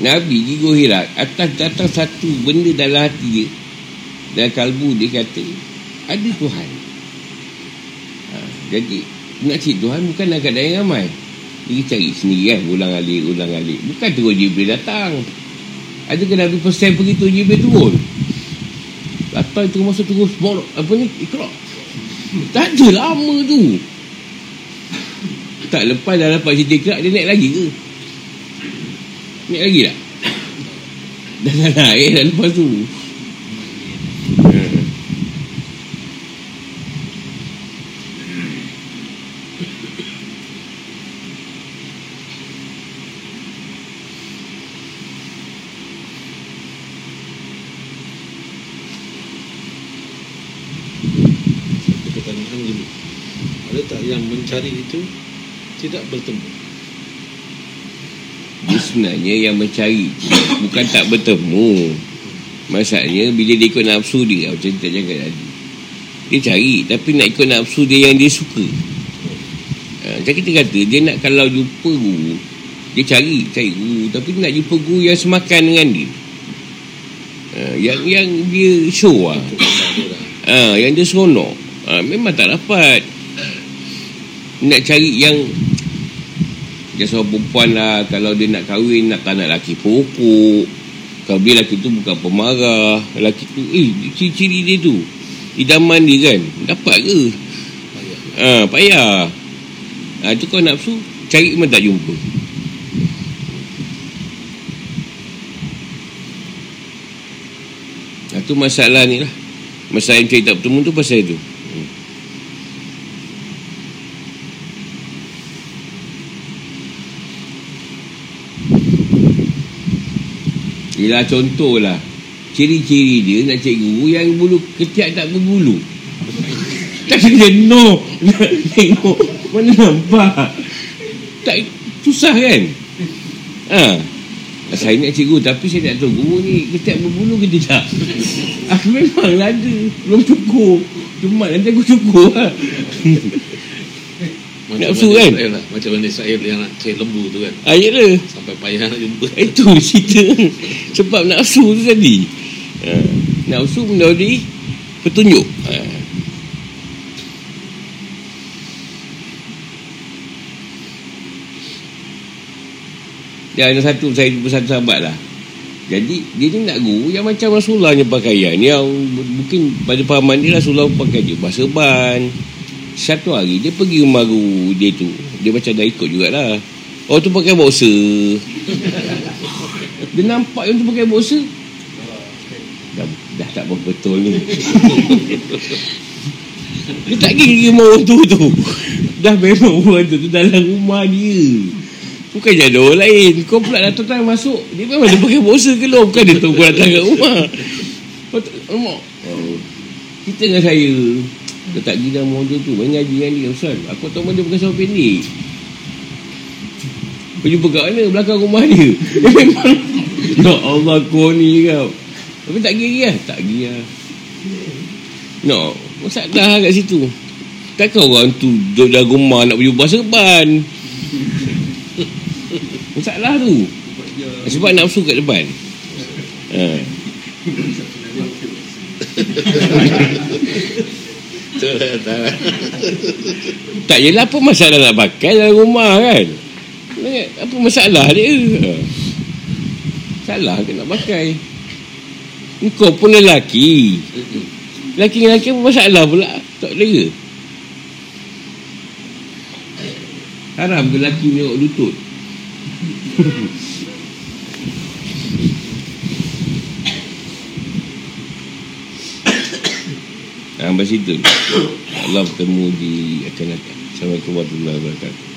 Nabi Gigo Hirak atas datang satu benda dalam hati dia dalam kalbu dia kata ada Tuhan. Ha, jadi nak cari Tuhan bukan keadaan yang ramai. Dia cari sendiri kan ulang alik ulang alik. Bukan terus Jibril datang. Ada ke Nabi pesan begitu Jibril turun. Datang itu masa terus bolok apa ni ikra. Tak ada lama tu. Tak lepas dah dapat cerita ikra dia naik lagi ke? Naik lagi tak? Dah dah naik dah lepas tu. Ada tak yang mencari itu Tidak bertemu Dia sebenarnya yang mencari. Bukan tak bertemu. Masalahnya bila dia ikut nafsu dia Macam kita cakap tadi. Dia cari Tapi nak ikut nafsu dia yang dia suka. Ha, Macam kita kata Dia nak kalau jumpa guru Dia cari Cari guru. Tapi dia nak jumpa guru yang semakan dengan dia. Ha, Yang yang dia show lah ha, Yang dia seronok. Ha, Memang tak dapat. Nak cari yang Dia seorang perempuan lah Kalau dia nak kahwin Nak tak nak lelaki pokok Kalau dia lelaki tu bukan pemarah Lelaki tu Eh ciri-ciri dia tu Idaman dia kan Dapat ke? Ha, Payah. Ha, Itu kau nafsu Cari memang tak jumpa. Itu masalah ni lah. Masalah yang cari tak bertemu tu pasal itu Ialah contohlah Ciri-ciri dia nak guru yang bulu ketiak tak berbulu Tak kena no tengok Mana nampak Tak Susah kan Ha saya nak cikgu tapi saya tak tahu guru ni ketiak berbulu ke tidak. Aku memang lah ada. Belum cukup. Cuma nanti aku cukup lah. Macam Nafsu Bani kan? Israel lah. Macam Bani Israel yang nak cari lembu tu kan Ah, yalah. Sampai payah nak jumpa Itu cerita Sebab nafsu tu tadi ha. Nafsu menjadi Petunjuk ha. Dan ada satu Saya jumpa satu sahabat lah Jadi dia ni nak guru Yang macam Rasulullah punya pakaian Yang mungkin pada pahaman dia Rasulullah pakai je Bahasa ban Satu hari dia pergi rumah dia tu. Dia macam dah ikut jugalah. Oh tu pakai boxer. Dia nampak yang tu pakai boxer. Dah, Dah tak betul ni. Dia tak kira rumah orang tu tu. Dah memang orang tu tu dalam rumah dia. Bukan ada orang lain. Kau pula datang masuk. Dia memang dia pakai bosa ke lo Bukan dia tahu kau datang kat rumah. Kau tak. Kita dengan saya Dia tak gila sama orang tu Main ngaji dengan dia Ustaz. Aku tahu mana dia bukan sama pendek. Kau jumpa kat mana? Belakang rumah dia. Dia memang Ya Allah kau ni kau. Tapi tak gila Tak gila No Masalah kat situ. Takkan orang tu Duduk dalam rumah Nak ubah serban? Masalah tu. Sebab nafsu kat depan. Ha. Tak yelah apa masalah nak pakai dalam rumah kan? Apa masalah dia. Salah ke nak pakai? Kau pun lelaki. Lelaki dengan lelaki apa masalah pula. Tak selera Haram ke lelaki menyorok lutut Situ Allah bertemu di akan datang Assalamualaikum warahmatullahi wabarakatuh